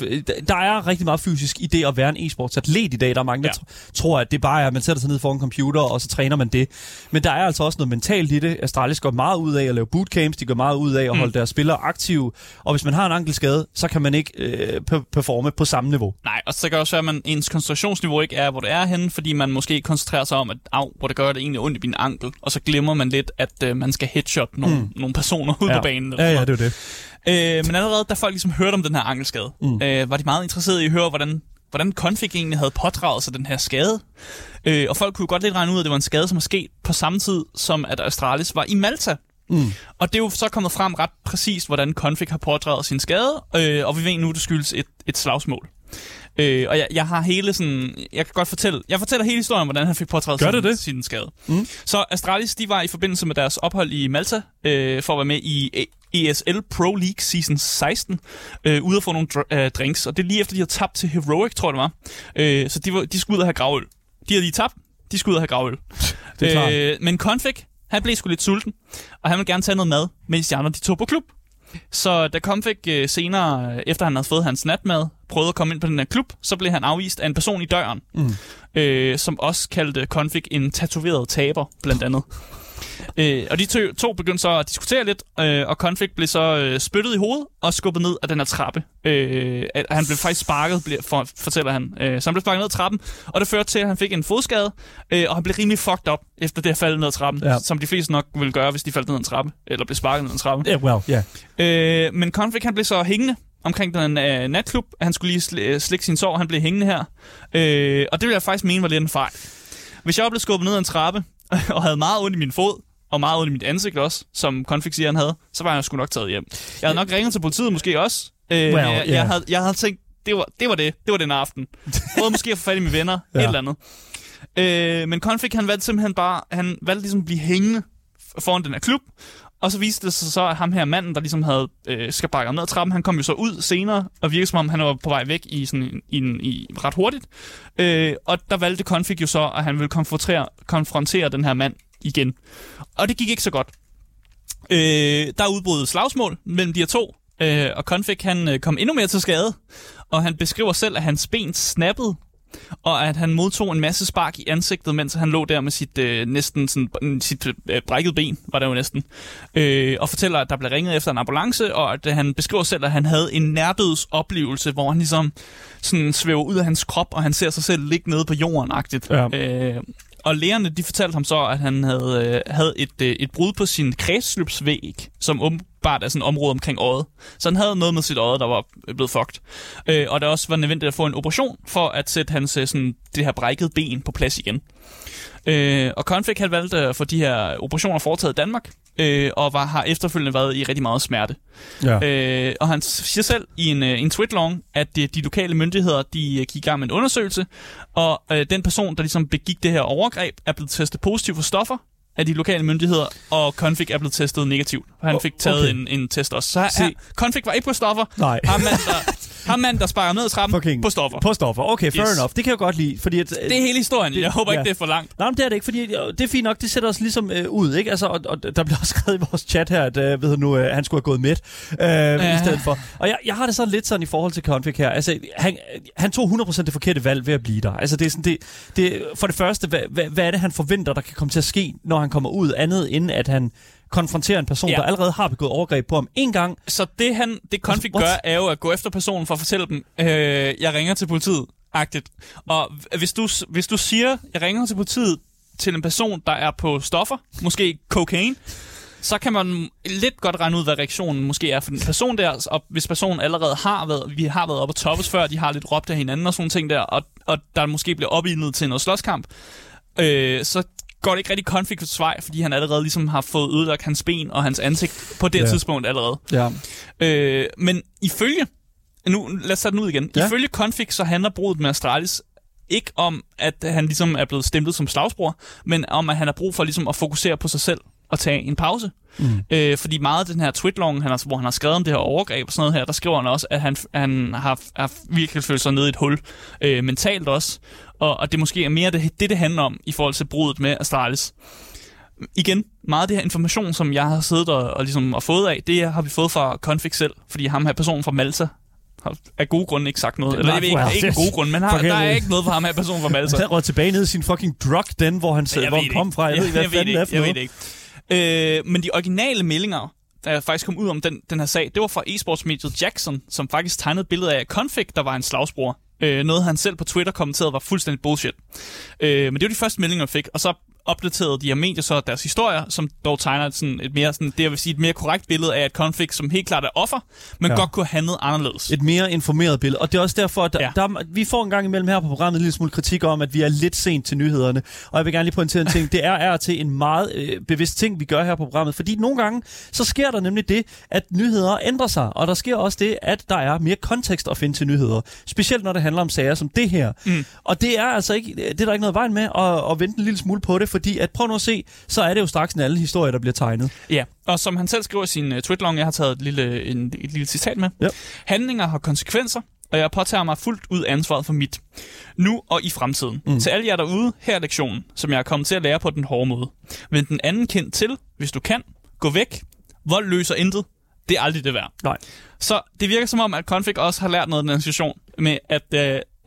Speaker 1: der er rigtig meget fysisk i det at være en e-sportsatlet i dag. Der er mange, der ja. tror, at det bare er, at man sætter sig ned foran en computer, og så træner man det. Men der er altså også noget mentalt i det. Astralis går meget ud af at lave bootcamps, de går meget ud af at mm. holde deres spillere aktive. Og hvis man har en ankelskade, så kan man ikke øh, performe på samme niveau.
Speaker 2: Nej, og så kan også være, at man, ens koncentrationsniveau ikke er, hvor det er henne, fordi man måske koncentrerer sig om, at af, hvor det gør det egentlig ondt i min ankel, og så glemmer man lidt, at øh, man skal headshot nogle, mm. nogle personer ud
Speaker 1: ja.
Speaker 2: på banen.
Speaker 1: Ja, ja, det er
Speaker 2: det. Øh, men allerede, da folk ligesom hørte om den her ankelskade, mm. øh, var de meget interesserede i at høre, hvordan, hvordan Config egentlig havde pådraget sig den her skade. Øh, og folk kunne godt lidt regne ud, at det var en skade, som var sket på samme tid, som at Astralis var i Malta. Mm. Og det er jo så kommet frem ret præcist, hvordan Config har pådraget sin skade, øh, og vi ved nu, at det skyldes et, et slagsmål. Øh, og jeg, jeg har hele sådan... Jeg kan godt fortælle... Jeg fortæller hele historien, hvordan han fik påtrædet sin, det? sin skade. Mm. Så Astralis, de var i forbindelse med deres ophold i Malta, øh, for at være med i ESL Pro League Season 16, øh, ude at få nogle dr- øh, drinks. Og det er lige efter, de har tabt til Heroic, tror jeg det var. Øh, så de, var, de skulle ud og have gravøl. De havde lige tabt, de skulle ud og have gravøl.
Speaker 1: det er
Speaker 2: øh, men Config, han blev sgu lidt sulten, og han ville gerne tage noget mad, mens de andre de tog på klub. Så da Config øh, senere, efter han havde fået hans natmad, prøvede at komme ind på den her klub, så blev han afvist af en person i døren, mm. øh, som også kaldte Config en tatoveret taber, blandt andet. Øh, og de to, to begyndte så at diskutere lidt, øh, og Config blev så øh, spyttet i hovedet og skubbet ned af den her trappe. Øh, han blev faktisk sparket, bliver, for, fortæller han. Øh, så han blev sparket ned ad trappen, og det førte til, at han fik en fodskade, øh, og han blev rimelig fucked up efter det at falde ned ad trappen, ja. som de fleste nok ville gøre, hvis de faldt ned ad en trappe, eller blev sparket ned ad en trappe.
Speaker 1: Yeah, well,
Speaker 2: yeah. øh, men Config han blev så hængende omkring den uh, natklub. Han skulle lige sl- slikke sin sår, han blev hængende her. Øh, og det vil jeg faktisk mene var lidt en fejl. Hvis jeg blev skubbet ned ad en trappe, og havde meget ondt i min fod, og meget ondt i mit ansigt også, som Config siger, han havde, så var jeg sgu nok taget hjem. Jeg havde nok ringet til politiet måske også. Øh, well, jeg, yeah. jeg, havde, jeg havde tænkt, det var, det var det. Det var den aften. Prøvede måske at få fat i mine venner. ja. Et eller andet. Øh, men Config, han valgte simpelthen bare, han valgte ligesom at blive hængende foran den her klub, og så viste det sig så, at ham her manden, der ligesom havde øh, skal bakke ned ad trappen, han kom jo så ud senere, og virkede som om, han var på vej væk i, sådan, i, i, i ret hurtigt. Øh, og der valgte Config jo så, at han ville konfrontere, konfrontere den her mand igen. Og det gik ikke så godt. Øh, der udbrød slagsmål mellem de her to, øh, og Config han øh, kom endnu mere til skade, og han beskriver selv, at hans ben snappede og at han modtog en masse spark i ansigtet, mens han lå der med sit øh, næsten sådan, sit øh, brækket ben, var det jo næsten, øh, og fortæller, at der blev ringet efter en ambulance, og at han beskriver selv, at han havde en nærdøds oplevelse, hvor han ligesom sådan svæver ud af hans krop, og han ser sig selv ligge nede på jorden-agtigt. Ja. Øh, og lægerne de fortalte ham så, at han havde, øh, havde et, øh, et brud på sin kredsløbsvæg, som åbenbart er sådan et område omkring øjet. Så han havde noget med sit øje, der var øh, blevet fucked. Øh, og det også var nødvendigt at få en operation for at sætte hans øh, sådan, det her brækkede ben på plads igen. Øh, og Config havde valgt at få de her operationer foretaget i Danmark, øh, og var, har efterfølgende været i rigtig meget smerte. Ja. Øh, og han siger selv i en, øh, en tweetlong, at de, de lokale myndigheder de øh, gik i gang med en undersøgelse, og øh, den person, der ligesom begik det her overgreb, er blevet testet positiv for stoffer, af de lokale myndigheder, og Config er blevet testet negativt. Han fik taget okay. en, en test også. Så her, Config var ikke på stoffer.
Speaker 1: Nej.
Speaker 2: Ham mand, der, ham mand, der sparker ned ad trappen Fucking. på stoffer.
Speaker 1: På stoffer. Okay, fair yes. enough. Det kan jeg godt lide. Fordi at,
Speaker 2: det er hele historien. Det, jeg håber ja. ikke, det er for langt.
Speaker 1: Nej, men det er det ikke, fordi det er fint nok. Det sætter os ligesom øh, ud, ikke? Altså, og, og, der bliver også skrevet i vores chat her, at øh, ved nu, øh, han skulle have gået midt øh, ja. i stedet for. Og jeg, jeg har det så lidt sådan i forhold til Config her. Altså, han, han tog 100% det forkerte valg ved at blive der. Altså, det er sådan, det, det, for det første, hvad, hvad, hvad er det, han forventer, der kan komme til at ske, når han kommer ud, andet end at han konfrontere en person, ja. der allerede har begået overgreb på ham en gang.
Speaker 2: Så det, han, det Config gør, er jo at gå efter personen for at fortælle dem, øh, jeg ringer til politiet, agtigt. Og hvis du, hvis du siger, jeg ringer til politiet til en person, der er på stoffer, måske cocaine, så kan man lidt godt regne ud, hvad reaktionen måske er for den person der, og hvis personen allerede har været, vi har været oppe og toppes før, de har lidt råbt af hinanden og sådan ting der, og, og der måske bliver opildnet til noget slåskamp, øh, så går det ikke rigtig konflikt vej, fordi han allerede ligesom har fået ødelagt hans ben og hans ansigt på det ja. tidspunkt allerede.
Speaker 1: Ja.
Speaker 2: Øh, men ifølge, nu lad os tage den ud igen, ja. ifølge konflikt så handler brudet med Astralis ikke om, at han ligesom er blevet stemplet som slagsbror, men om, at han har brug for ligesom at fokusere på sig selv og tage en pause. Mm. Øh, fordi meget af den her tweetlong, han har, hvor han har skrevet om det her overgreb og sådan noget her, der skriver han også, at han, han har, har virkelig følt sig nede i et hul øh, mentalt også. Og, og det måske er mere det, det, det handler om i forhold til brudet med Astralis. igen, meget af det her information, som jeg har siddet og, og, ligesom, og fået af, det har vi fået fra Config selv, fordi ham her personen fra Malta har af gode grunde ikke sagt noget. Eller jeg ved ikke, ikke af gode grunde, men har, der er ikke noget for ham her personen fra Malta.
Speaker 1: Han rød tilbage ned i sin fucking drug den, hvor han,
Speaker 2: Jeg
Speaker 1: hvor
Speaker 2: ved
Speaker 1: han
Speaker 2: det
Speaker 1: kom fra. Jeg, ved
Speaker 2: jeg ved
Speaker 1: fanden
Speaker 2: det
Speaker 1: det er
Speaker 2: ikke. Jeg ved det ikke. Øh, men de originale meldinger, der faktisk kom ud om den, den her sag, det var fra e-sportsmediet Jackson, som faktisk tegnede et billede af Config, der var en slagsbror. Øh, noget han selv på Twitter kommenterede var fuldstændig bullshit. Øh, men det var de første meldinger, jeg fik, og så opdaterede de her medier så deres historier, som dog tegner sådan et mere, sådan, det jeg vil sige, et mere korrekt billede af et Config, som helt klart er offer, men
Speaker 1: Ja.
Speaker 2: godt kunne have handlet anderledes.
Speaker 1: Et mere informeret billede. Og det er også derfor, at der. Ja. der, vi får en gang imellem her på programmet en lille smule kritik om, at vi er lidt sent til nyhederne. Og jeg vil gerne lige pointere en ting. Det er er til en meget øh, bevidst ting, vi gør her på programmet. Fordi nogle gange, så sker der nemlig det, at nyheder ændrer sig. Og der sker også det, at der er mere kontekst at finde til nyheder. Specielt når det handler om sager som det her. Mm. Og det er altså ikke, det er der ikke noget vejen med at, at vente en lille smule på det. Fordi at prøv nu at se, så er det jo straks en alle historier, der bliver tegnet.
Speaker 2: Ja, og som han selv skriver i sin uh, tweetlong, jeg har taget et lille, en, et lille citat med.
Speaker 1: Ja.
Speaker 2: Handlinger har konsekvenser, og jeg påtager mig fuldt ud ansvaret for mit. Nu og i fremtiden. Mm. Til alle jer derude, her er lektionen, som jeg er kommet til at lære på den hårde måde. Vend den anden kendt til, hvis du kan. Gå væk. Vold løser intet. Det er aldrig det værd.
Speaker 1: Nej.
Speaker 2: Så det virker som om, at Config også har lært noget af den situation med at uh,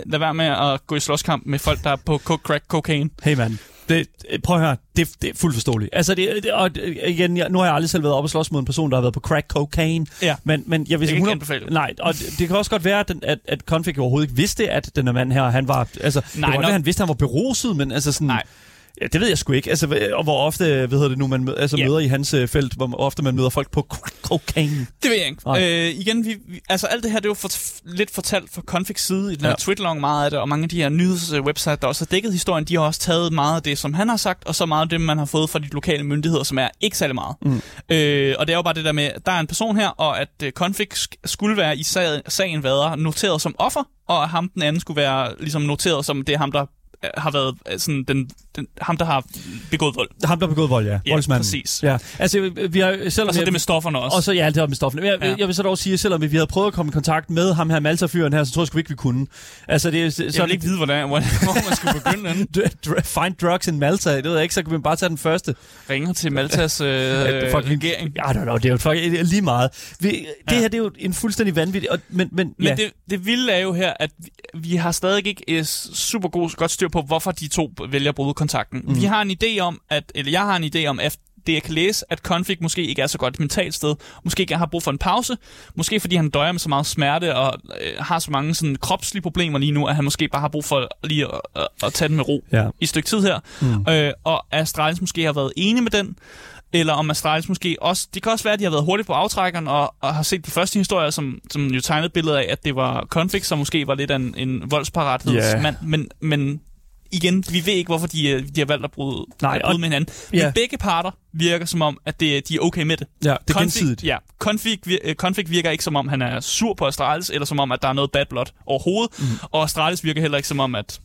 Speaker 2: lade være med at gå i slåskamp med folk, der er på crack, cocaine.
Speaker 1: Hey mand, det, prøv at høre, det, det er fuldt forståeligt. Altså, det, det, og igen, jeg, nu har jeg aldrig selv været oppe og slås mod en person, der har været på crack cocaine.
Speaker 2: Ja.
Speaker 1: Men, men jeg vil
Speaker 2: Det
Speaker 1: sige
Speaker 2: ikke
Speaker 1: 100
Speaker 2: anbefale.
Speaker 1: Nej, og det, det kan også godt være, at, den, at, at Config overhovedet ikke vidste, at den her mand her, han var... Altså, det
Speaker 2: Nej,
Speaker 1: kan godt
Speaker 2: nok-
Speaker 1: være, han vidste, at han var beruset, men altså sådan...
Speaker 2: Nej.
Speaker 1: Ja, det ved jeg sgu ikke. Altså, og hvor ofte, hvad hedder det nu, man mø- altså,
Speaker 2: Ja.
Speaker 1: møder i hans øh, felt, hvor ofte man møder folk på cocaine.
Speaker 2: Det ved jeg ikke.
Speaker 1: Nej.
Speaker 2: Øh, igen, vi, vi, altså alt det her, det er jo for, lidt fortalt fra Configs side i den her
Speaker 1: Ja.
Speaker 2: Twitterlong meget af det, og mange af de her nyhedswebsites, der også har dækket historien, de har også taget meget af det, som han har sagt, og så meget af det, man har fået fra de lokale myndigheder, som er ikke særlig meget. Mm. Øh, og det er jo bare det der med, der er en person her, og at øh, Config sk- skulle være i sag, sagen været noteret som offer, og at ham den anden skulle være ligesom noteret som det er ham, der har været øh, sådan den, den, ham, der har begået vold.
Speaker 1: Ham, der har begået vold, ja.
Speaker 2: Ja,
Speaker 1: Voldsmanden.
Speaker 2: præcis.
Speaker 1: Ja. Altså, vi har, selvom
Speaker 2: Og så
Speaker 1: jeg-
Speaker 2: det med stofferne også.
Speaker 1: Og så ja, alt det med stoffene. Jeg, ja.
Speaker 2: Ja.
Speaker 1: jeg vil så dog sige, at selvom vi havde prøvet at komme i kontakt med ham her Malta-fyren her, så tror jeg sgu ikke, vi kunne. Altså, det er så,
Speaker 2: jeg vil ikke vide, hvordan, hvor man skulle begynde.
Speaker 1: Find drugs in Malta, det ved jeg ikke, så kan vi bare tage den første.
Speaker 2: ringer til Maltas øh,
Speaker 1: Øh, fucking-
Speaker 2: regering.
Speaker 1: I don't know, det er jo fucking, lige meget. Vi, det
Speaker 2: Ja.
Speaker 1: her, det er jo en fuldstændig vanvittig... Og, men, men,
Speaker 2: Men
Speaker 1: ja.
Speaker 2: det, det vilde er jo her, at vi, vi har stadig ikke øh, super god, godt styr på, hvorfor de to vælger at bryde kontakten. Mm. Vi har en idé om, at, eller jeg har en idé om, at det jeg kan læse, at Config måske ikke er så godt et mentalt sted. Måske ikke har brug for en pause. Måske fordi han døjer med så meget smerte og øh, har så mange sådan, kropslige problemer lige nu, at han måske bare har brug for lige at, at, at tage den med ro
Speaker 1: Ja.
Speaker 2: i et stykke tid her. Mm. Øh, og Astralis måske har været enig med den, eller om Astralis måske også... Det kan også være, at de har været hurtigt på aftrækkeren og, og har set de første historier, som, som jo tegnede et billede af, at det var Config, som måske var lidt en, en voldsparathedsmand. Men, men igen, vi ved ikke, hvorfor de, øh, de har valgt at bryde,
Speaker 1: Nej,
Speaker 2: at
Speaker 1: og-
Speaker 2: bryde med hinanden.
Speaker 1: Ja.
Speaker 2: Men begge parter virker som om, at det, de er okay med det.
Speaker 1: Ja, det er gensidigt.
Speaker 2: Ja, Config, vir- øh, Config virker ikke som om, han er sur på Astralis, eller som om, at der er noget bad blood overhovedet. Mm. Og Astralis virker heller ikke som om, at...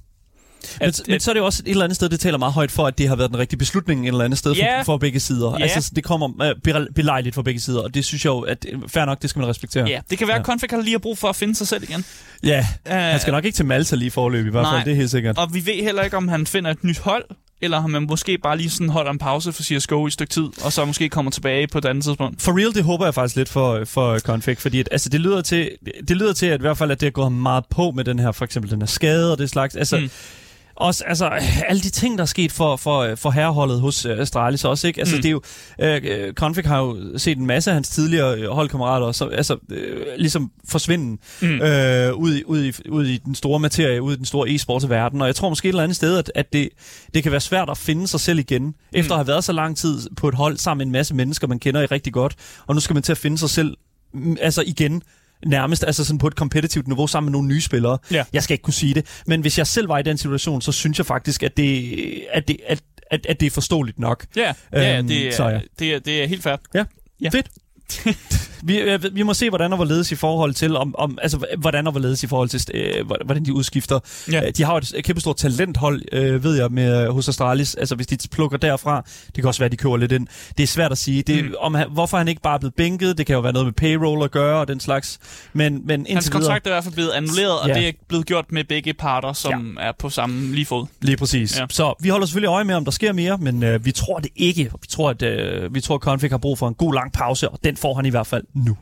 Speaker 1: Men,
Speaker 2: at,
Speaker 1: men så er det jo også et eller andet sted, det taler meget højt for, at det har været den rigtige beslutning et eller andet sted
Speaker 2: Ja.
Speaker 1: for, for begge sider.
Speaker 2: Ja.
Speaker 1: Altså, det kommer uh, belejligt for begge sider, og det synes jeg jo, at øh, fair nok, det skal man respektere.
Speaker 2: Ja, det kan være,
Speaker 1: Ja.
Speaker 2: at Config har lige brug for at finde sig selv igen.
Speaker 1: ja.
Speaker 2: Uh,
Speaker 1: Han skal nok ikke til Malta lige forløb i hvert fald, det er helt sikkert.
Speaker 2: Og vi ved heller ikke, om han finder et nyt hold, eller om han måske bare lige sådan holder en pause for CSGO i et stykke tid, og så måske kommer tilbage på et andet tidspunkt.
Speaker 1: For real, det håber jeg faktisk lidt for, for Config, fordi at, altså, det, lyder til, det lyder til, at i hvert fald, at det har gået meget på med den her, for eksempel den her skade og det slags. Altså, mm.
Speaker 2: Mm.
Speaker 1: Også, altså, alle de ting, der er sket for, for, for herreholdet hos uh, Astralis også, ikke? Altså, mm.
Speaker 2: Mm.
Speaker 1: det er jo... Uh, Config har jo set en masse af hans tidligere øh, holdkammerater, så, altså, øh, ligesom forsvinde
Speaker 2: Mm.
Speaker 1: øh, ud, i, ud, i, ud i den store materie, ud i den store e-sportsverden. Og jeg tror måske et eller andet sted, at, at det, det kan være svært at finde sig selv igen, efter at have været så lang tid på et hold sammen med en masse mennesker, man kender i rigtig godt. Og nu skal man til at finde sig selv mm, altså igen nærmest altså sådan på et kompetitivt niveau sammen med nogle nye spillere.
Speaker 2: Ja.
Speaker 1: Jeg skal ikke kunne sige det, men hvis jeg selv var i den situation, så synes jeg faktisk, at det, at det, at, at, at det er forståeligt nok.
Speaker 2: Ja, ja
Speaker 1: Øhm,
Speaker 2: det,
Speaker 1: så
Speaker 2: er,
Speaker 1: ja.
Speaker 2: det, er, det er helt fair.
Speaker 1: Ja,
Speaker 2: Ja.
Speaker 1: fedt. Vi, øh, vi må se, hvordan og hvorledes i forhold til, om, om, altså, hvordan og hvorledes i forhold til, øh, hvordan de udskifter.
Speaker 2: Ja.
Speaker 1: Øh, De har et kæmpe stort talenthold, øh, ved jeg, med, hos Astralis. Altså, hvis de plukker derfra, det kan også være, at de køber lidt ind. Det er svært at sige. Det, mm. om han, hvorfor han ikke bare er blevet bænket, det kan jo være noget med payroll at gøre og den slags. Men, men
Speaker 2: Hans kontrakt er i hvert fald blevet annulleret, og
Speaker 1: Ja.
Speaker 2: det er blevet gjort med begge parter, som er på samme lige fod.
Speaker 1: lige præcis.
Speaker 2: Ja.
Speaker 1: Ja. Så vi holder selvfølgelig øje med, om der sker mere, men øh, vi tror det ikke. Vi tror, at, øh, vi tror, at Config har brug for en god lang pause, og den får han i hvert fald nu.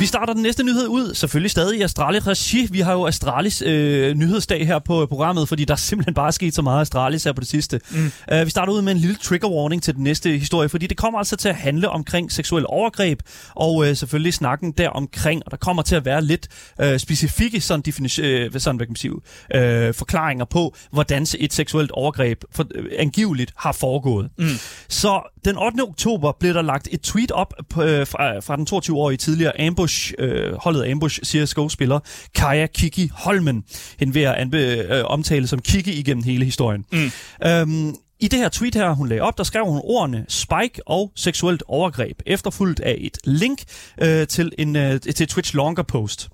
Speaker 1: Vi starter den næste nyhed ud, selvfølgelig stadig i Astralis regi. Vi har jo Astralis øh, nyhedsdag her på programmet, fordi der er simpelthen bare sket så meget Astralis her på det sidste. Mm. Uh, vi starter ud med en lille trigger warning til den næste historie, fordi det kommer altså til at handle omkring seksuel overgreb, og øh, selvfølgelig snakken der omkring, og der kommer til at være lidt øh, specifikke sådan, definition, øh, sådan, hvad kan man sige, øh, forklaringer på, hvordan et seksuelt overgreb for, øh, angiveligt har foregået. Mm. Så den 8. oktober blev der lagt et tweet op på, øh, fra, fra den 22-årige tidligere Ambush, øh, holdet Ambush CSGO-spiller Kaja Kiki Holmen. Hende vil jeg anbe, øh, omtale som Kiki igennem hele historien. Mm. Øhm, i det her tweet her, hun lagde op, der skrev hun ordene spike og seksuelt overgreb, efterfulgt af et link øh, til en øh, til Twitch longer post.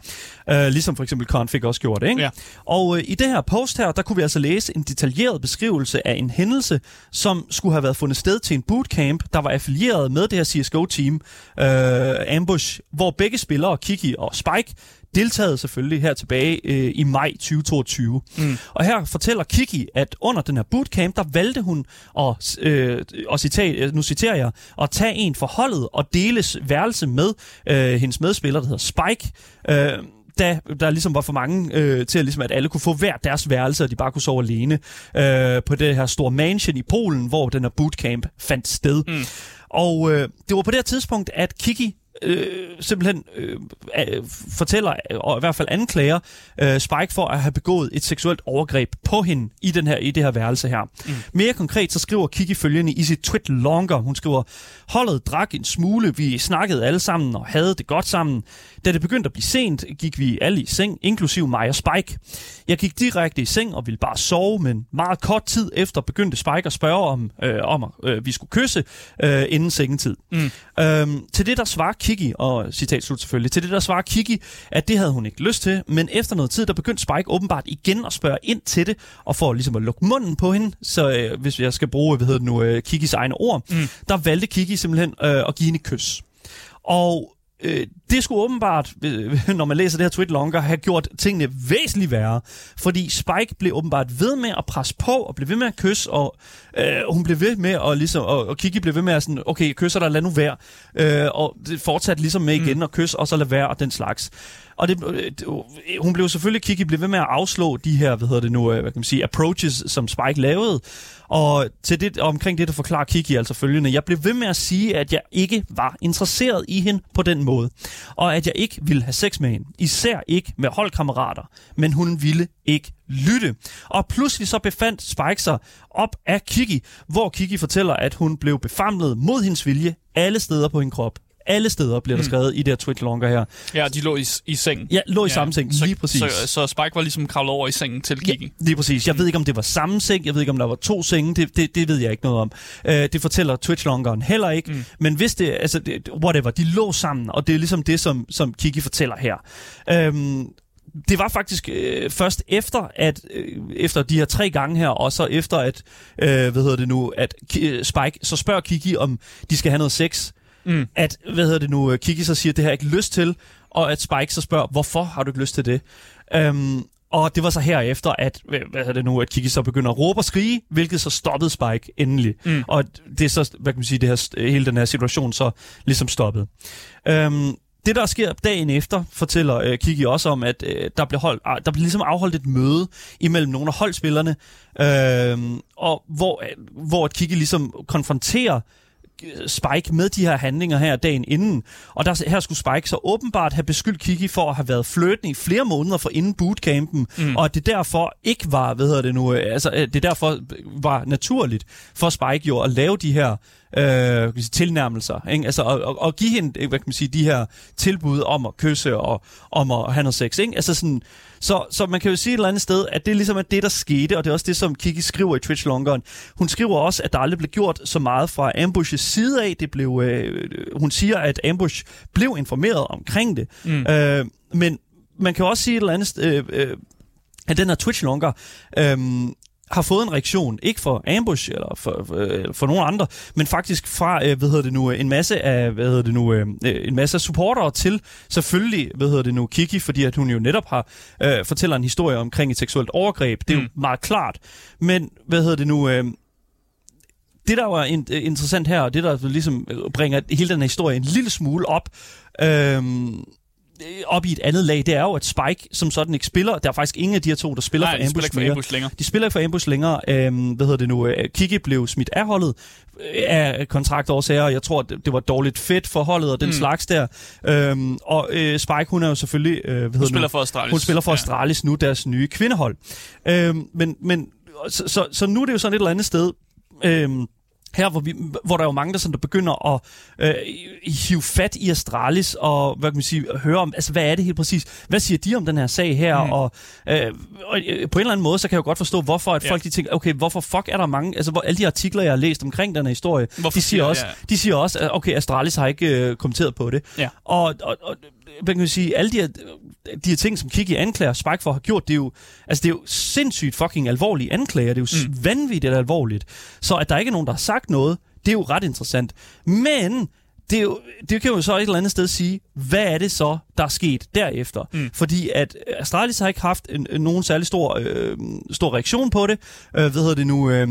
Speaker 1: Øh, ligesom for eksempel Config også gjorde det, ikke?
Speaker 2: Ja.
Speaker 1: Og øh, i det her post her, der kunne vi altså læse en detaljeret beskrivelse af en hændelse, som skulle have været fundet sted til en bootcamp, der var affilieret med det her CSGO-team, øh, Ambush, hvor begge spillere, Kiki og Spike, deltaget selvfølgelig her tilbage øh, i maj 2022. Mm. Og her fortæller Kiki, at under den her bootcamp, der valgte hun at, øh, at citere, nu citerer jeg, at tage en for holdet og deles værelse med øh, hendes medspiller, der hedder Spike. Øh, da der ligesom var for mange øh, til, at, ligesom, at alle kunne få hver deres værelse, og de bare kunne sove alene øh, på det her store mansion i Polen, hvor den her bootcamp fandt sted. Mm. Og øh, det var på det her tidspunkt, at Kiki øh, simpelthen øh, øh, fortæller, og i hvert fald anklager øh, Spike for at have begået et seksuelt overgreb på hende i, den her, i det her værelse her. Mm. Mere konkret så skriver Kiki følgende i sit tweet longer. Hun skriver, holdet drak en smule, vi snakkede alle sammen og havde det godt sammen. Da det begyndte at blive sent, gik vi alle i seng, inklusiv mig og Spike. Jeg gik direkte i seng og ville bare sove, men meget kort tid efter begyndte Spike at spørge om, øh, om at øh, vi skulle kysse øh, inden sengetid. Mm. Øhm, til det der svarer Kiki, og citat slut selvfølgelig, til det der svarer Kiki, at det havde hun ikke lyst til, men efter noget tid, der begyndte Spike åbenbart igen at spørge ind til det, og for ligesom at lukke munden på hende, så øh, hvis jeg skal bruge, hvad hedder det nu, øh, Kikis egne ord, mm. der valgte Kiki simpelthen øh, at give hende et kys. Og øh, det skulle åbenbart, øh, når man læser det her tweet longer, have gjort tingene væsentligt værre. Fordi Spike blev åbenbart ved med at presse på, og blev ved med at kysse, og øh, hun blev ved med at ligesom, og, og Kiki blev ved med at sådan, okay, kysser dig, lad nu være. Øh, og det fortsatte ligesom med igen mm. at kysse, og så lad være, og den slags. Og det, øh, hun blev selvfølgelig, Kiki blev ved med at afslå de her, hvad hedder det nu, øh, hvad kan man sige, approaches, som Spike lavede. Og til det, omkring det, der forklarer Kiki altså følgende. Jeg blev ved med at sige, at jeg ikke var interesseret i hende på den måde. Og at jeg ikke ville have sex med hende. Især ikke med holdkammerater. Men hun ville ikke lytte. Og pludselig så befandt Spike sig op af Kiki, hvor Kiki fortæller, at hun blev befamlet mod hendes vilje alle steder på hendes krop. Alle steder bliver der skrevet mm. i det her tweet longer her.
Speaker 2: Ja, de lå i, i sengen.
Speaker 1: Ja, lå i ja, samme seng,
Speaker 2: så,
Speaker 1: lige præcis.
Speaker 2: Så, så Spike var ligesom kravlet over i sengen til Kiki.
Speaker 1: Ja, lige præcis. Jeg ved ikke, om det var samme seng. Jeg ved ikke, om der var to senge. Det, det, det ved jeg ikke noget om. Uh, det fortæller Twitch-longeren heller ikke. Mm. Men hvis det, altså, det, whatever, de lå sammen, og det er ligesom det, som, som Kiki fortæller her. Um, det var faktisk øh, først efter at øh, efter de her tre gange her og så efter at øh, hvad hedder det nu at Ki- Spike så spørger Kiki om de skal have noget sex mm. at hvad hedder det nu Kiki så siger det har jeg ikke lyst til og at Spike så spørger hvorfor har du ikke lyst til det um, og det var så herefter, at, hvad hedder det nu, at Kiki så begynder at råbe og skrige, hvilket så stoppede Spike endelig. Mm. Og det er så, hvad kan man sige, det her, hele den her situation så ligesom stoppet. Um, det, der sker dagen efter, fortæller øh, Kiki også om, at øh, der, blev holdt, der blev ligesom afholdt et møde imellem nogle af holdspillerne, øh, og hvor, øh, hvor Kiki ligesom konfronterer Spike med de her handlinger her dagen inden. Og der, her skulle Spike så åbenbart have beskyldt Kiki for at have været flirtende i flere måneder for inden bootcampen, mm. og at det derfor ikke var, hvad hedder det nu, altså det derfor var naturligt for Spike jo at lave de her øh, kan sige, tilnærmelser. Ikke? Altså at, at give hende hvad kan man sige, de her tilbud om at kysse og om at have noget sex. Ikke? Altså sådan, så, så man kan jo sige et eller andet sted, at det ligesom er det, der skete, og det er også det, som Kiki skriver i Twitch Longeren. Hun skriver også, at der aldrig blev gjort så meget fra Ambush's side af. Det blev, øh, hun siger, at Ambush blev informeret omkring det. Mm. Øh, men man kan også sige et eller andet sted, øh, øh, at den her Twitch Longer, øh, har fået en reaktion, ikke for Ambush eller for, for, øh, for nogen andre, men faktisk fra, øh, hvad hedder det nu, en masse af, hvad hedder det nu, øh, en masse supportere til selvfølgelig, hvad hedder det nu, Kiki, fordi at hun jo netop har øh, fortæller en historie omkring et seksuelt overgreb. Det er mm. jo meget klart. Men, hvad hedder det nu, øh, det der var in- interessant her, og det der ligesom bringer hele den her historie en lille smule op, øh, op i et andet lag, det er jo, at Spike som sådan ikke spiller. Der er faktisk ingen af de her to, der spiller
Speaker 2: Nej,
Speaker 1: for Ambush,
Speaker 2: spiller for Ambush længere.
Speaker 1: De spiller ikke for Ambush længere. Øhm, hvad hedder det nu? Øh, Kiki blev smidt af holdet øh, af kontraktårsager. Jeg tror, det, var dårligt fedt for holdet og den mm. slags der. Øhm, og øh, Spike, hun er jo selvfølgelig... Øh, hvad
Speaker 2: hun spiller
Speaker 1: nu?
Speaker 2: for Astralis.
Speaker 1: Hun spiller for Astralis nu, deres nye kvindehold. Øhm, men, men så, så, så nu er det jo sådan et eller andet sted... Øhm, her, hvor, vi, hvor der er jo mange, der, sådan, der begynder at øh, hive fat i Astralis og hvad kan man sige, høre om, altså hvad er det helt præcis? Hvad siger de om den her sag her? Mm. Og, øh, og øh, på en eller anden måde, så kan jeg jo godt forstå, hvorfor at ja. folk de tænker, okay, hvorfor fuck er der mange, altså hvor, alle de artikler, jeg har læst omkring den her historie, hvorfor de siger, også, ja. de siger også, at okay, Astralis har ikke øh, kommenteret på det. Ja. Og, og, og hvad kan man sige, alle de her, de her ting, som Kiki anklager Spike for har gjort, det er jo, altså det er jo sindssygt fucking alvorlige anklager. Det er jo mm. vanvittigt alvorligt. Så at der ikke er nogen, der har sagt noget, det er jo ret interessant. Men det, er jo, det kan jo så et eller andet sted sige, hvad er det så, der er sket derefter? Mm. Fordi at Astralis har ikke haft en, nogen særlig stor, øh, stor reaktion på det. Øh, hvad hedder det nu? Øh,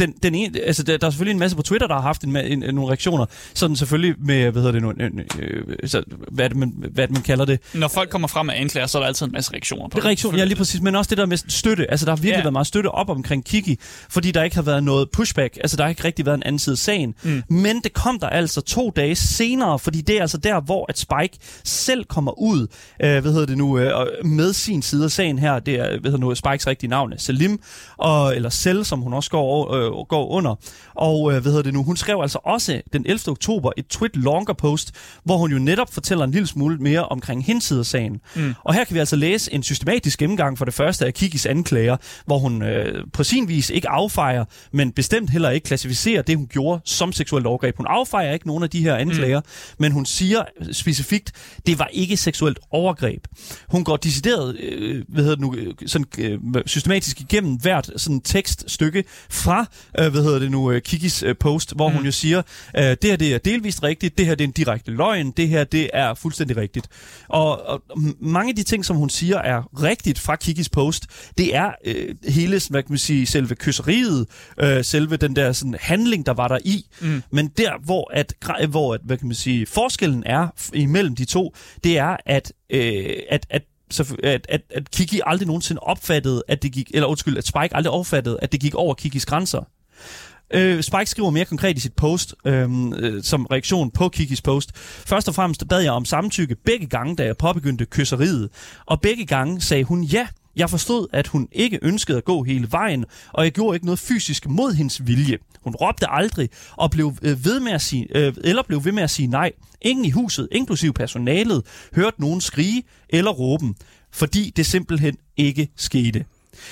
Speaker 1: den, den ene, altså der, der er selvfølgelig en masse på Twitter, der har haft en, en, en, nogle reaktioner, sådan selvfølgelig med, hvad hedder det nu, en, en, øh, så, hvad, det, man, hvad det, man kalder det?
Speaker 2: Når folk kommer frem med anklager, så er der altid en masse reaktioner på
Speaker 1: det. Reaktion, ja, lige præcis, men også det der med støtte, altså der har virkelig ja. været meget støtte op omkring Kiki, fordi der ikke har været noget pushback, altså der har ikke rigtig været en anden side af sagen, mm. men det kom der altså to dage senere, fordi det er altså der, hvor at Spike selv kommer ud, øh, hvad hedder det nu, øh, med sin side af sagen her, det er, hvad hedder nu, Spikes rigtige navn er Salim, og, eller Sel, som hun også går øh, går under. Og øh, hvad hedder det nu? Hun skrev altså også den 11. oktober et tweet longer post, hvor hun jo netop fortæller en lille smule mere omkring hendes side af sagen. Mm. Og her kan vi altså læse en systematisk gennemgang for det første af Kikis anklager, hvor hun øh, på sin vis ikke affejer, men bestemt heller ikke klassificerer det, hun gjorde som seksuelt overgreb. Hun affejer ikke nogen af de her anklager, mm. men hun siger specifikt, det var ikke seksuelt overgreb. Hun går decideret øh, hvad hedder det nu, øh, sådan, øh, systematisk igennem hvert sådan tekststykke fra øh, hvad hedder det nu, øh, Kikis øh, post, hvor mm. hun jo siger, øh, det her det er delvist rigtigt, det her det er en direkte løgn, det her det er fuldstændig rigtigt. Og, og mange af de ting, som hun siger er rigtigt fra Kikis post, det er øh, hele, hvad kan man sige, selve kysseriet, øh, selve den der sådan, handling, der var der i. Mm. Men der, hvor, at, hvor at, hvad kan man sige, forskellen er imellem de to, det er, at, øh, at, at så, at, at, at Kiki aldrig nogensinde opfattede, at det gik, eller undskyld, at Spike aldrig opfattede, at det gik over Kikis grænser. Øh, Spike skriver mere konkret i sit post, øhm, øh, som reaktion på Kikis post. Først og fremmest bad jeg om samtykke begge gange, da jeg påbegyndte kysseriet. Og begge gange sagde hun ja. Jeg forstod, at hun ikke ønskede at gå hele vejen, og jeg gjorde ikke noget fysisk mod hendes vilje. Hun råbte aldrig og blev øh, ved med at sige, øh, eller blev ved med at sige nej. Ingen i huset, inklusive personalet, hørte nogen skrige eller råben, fordi det simpelthen ikke skete.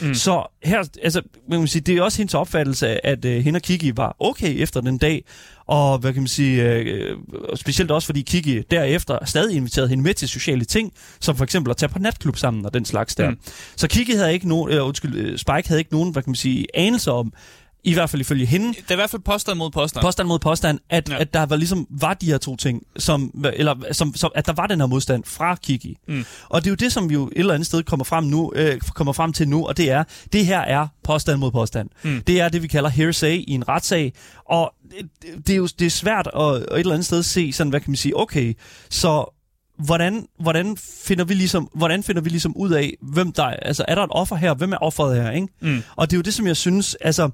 Speaker 1: Mm. Så her, altså, man kan sige, det er også hendes opfattelse, at uh, hende og Kiki var okay efter den dag, og hvad kan man sige, uh, specielt også fordi Kiki derefter stadig inviterede hende med til sociale ting, som for eksempel at tage på natklub sammen og den slags der. Mm. Så Kiki havde ikke nogen, uh, undskyld, Spike havde ikke nogen, hvad kan man sige, anelse om, i hvert fald ifølge hende.
Speaker 2: Det er i hvert fald påstand mod påstand.
Speaker 1: Påstand mod påstand, at, ja. at der var ligesom var de her to ting, som, eller som, som, at der var den her modstand fra Kiki. Mm. Og det er jo det, som vi jo et eller andet sted kommer frem, nu, øh, kommer frem til nu, og det er, det her er påstand mod påstand. Mm. Det er det, vi kalder hearsay i en retssag, og det, det er jo det er svært at, at et eller andet sted se, sådan, hvad kan man sige, okay, så hvordan, hvordan, finder vi ligesom, hvordan finder vi ligesom ud af, hvem der altså er der et offer her, hvem er offeret her, ikke? Mm. Og det er jo det, som jeg synes, altså,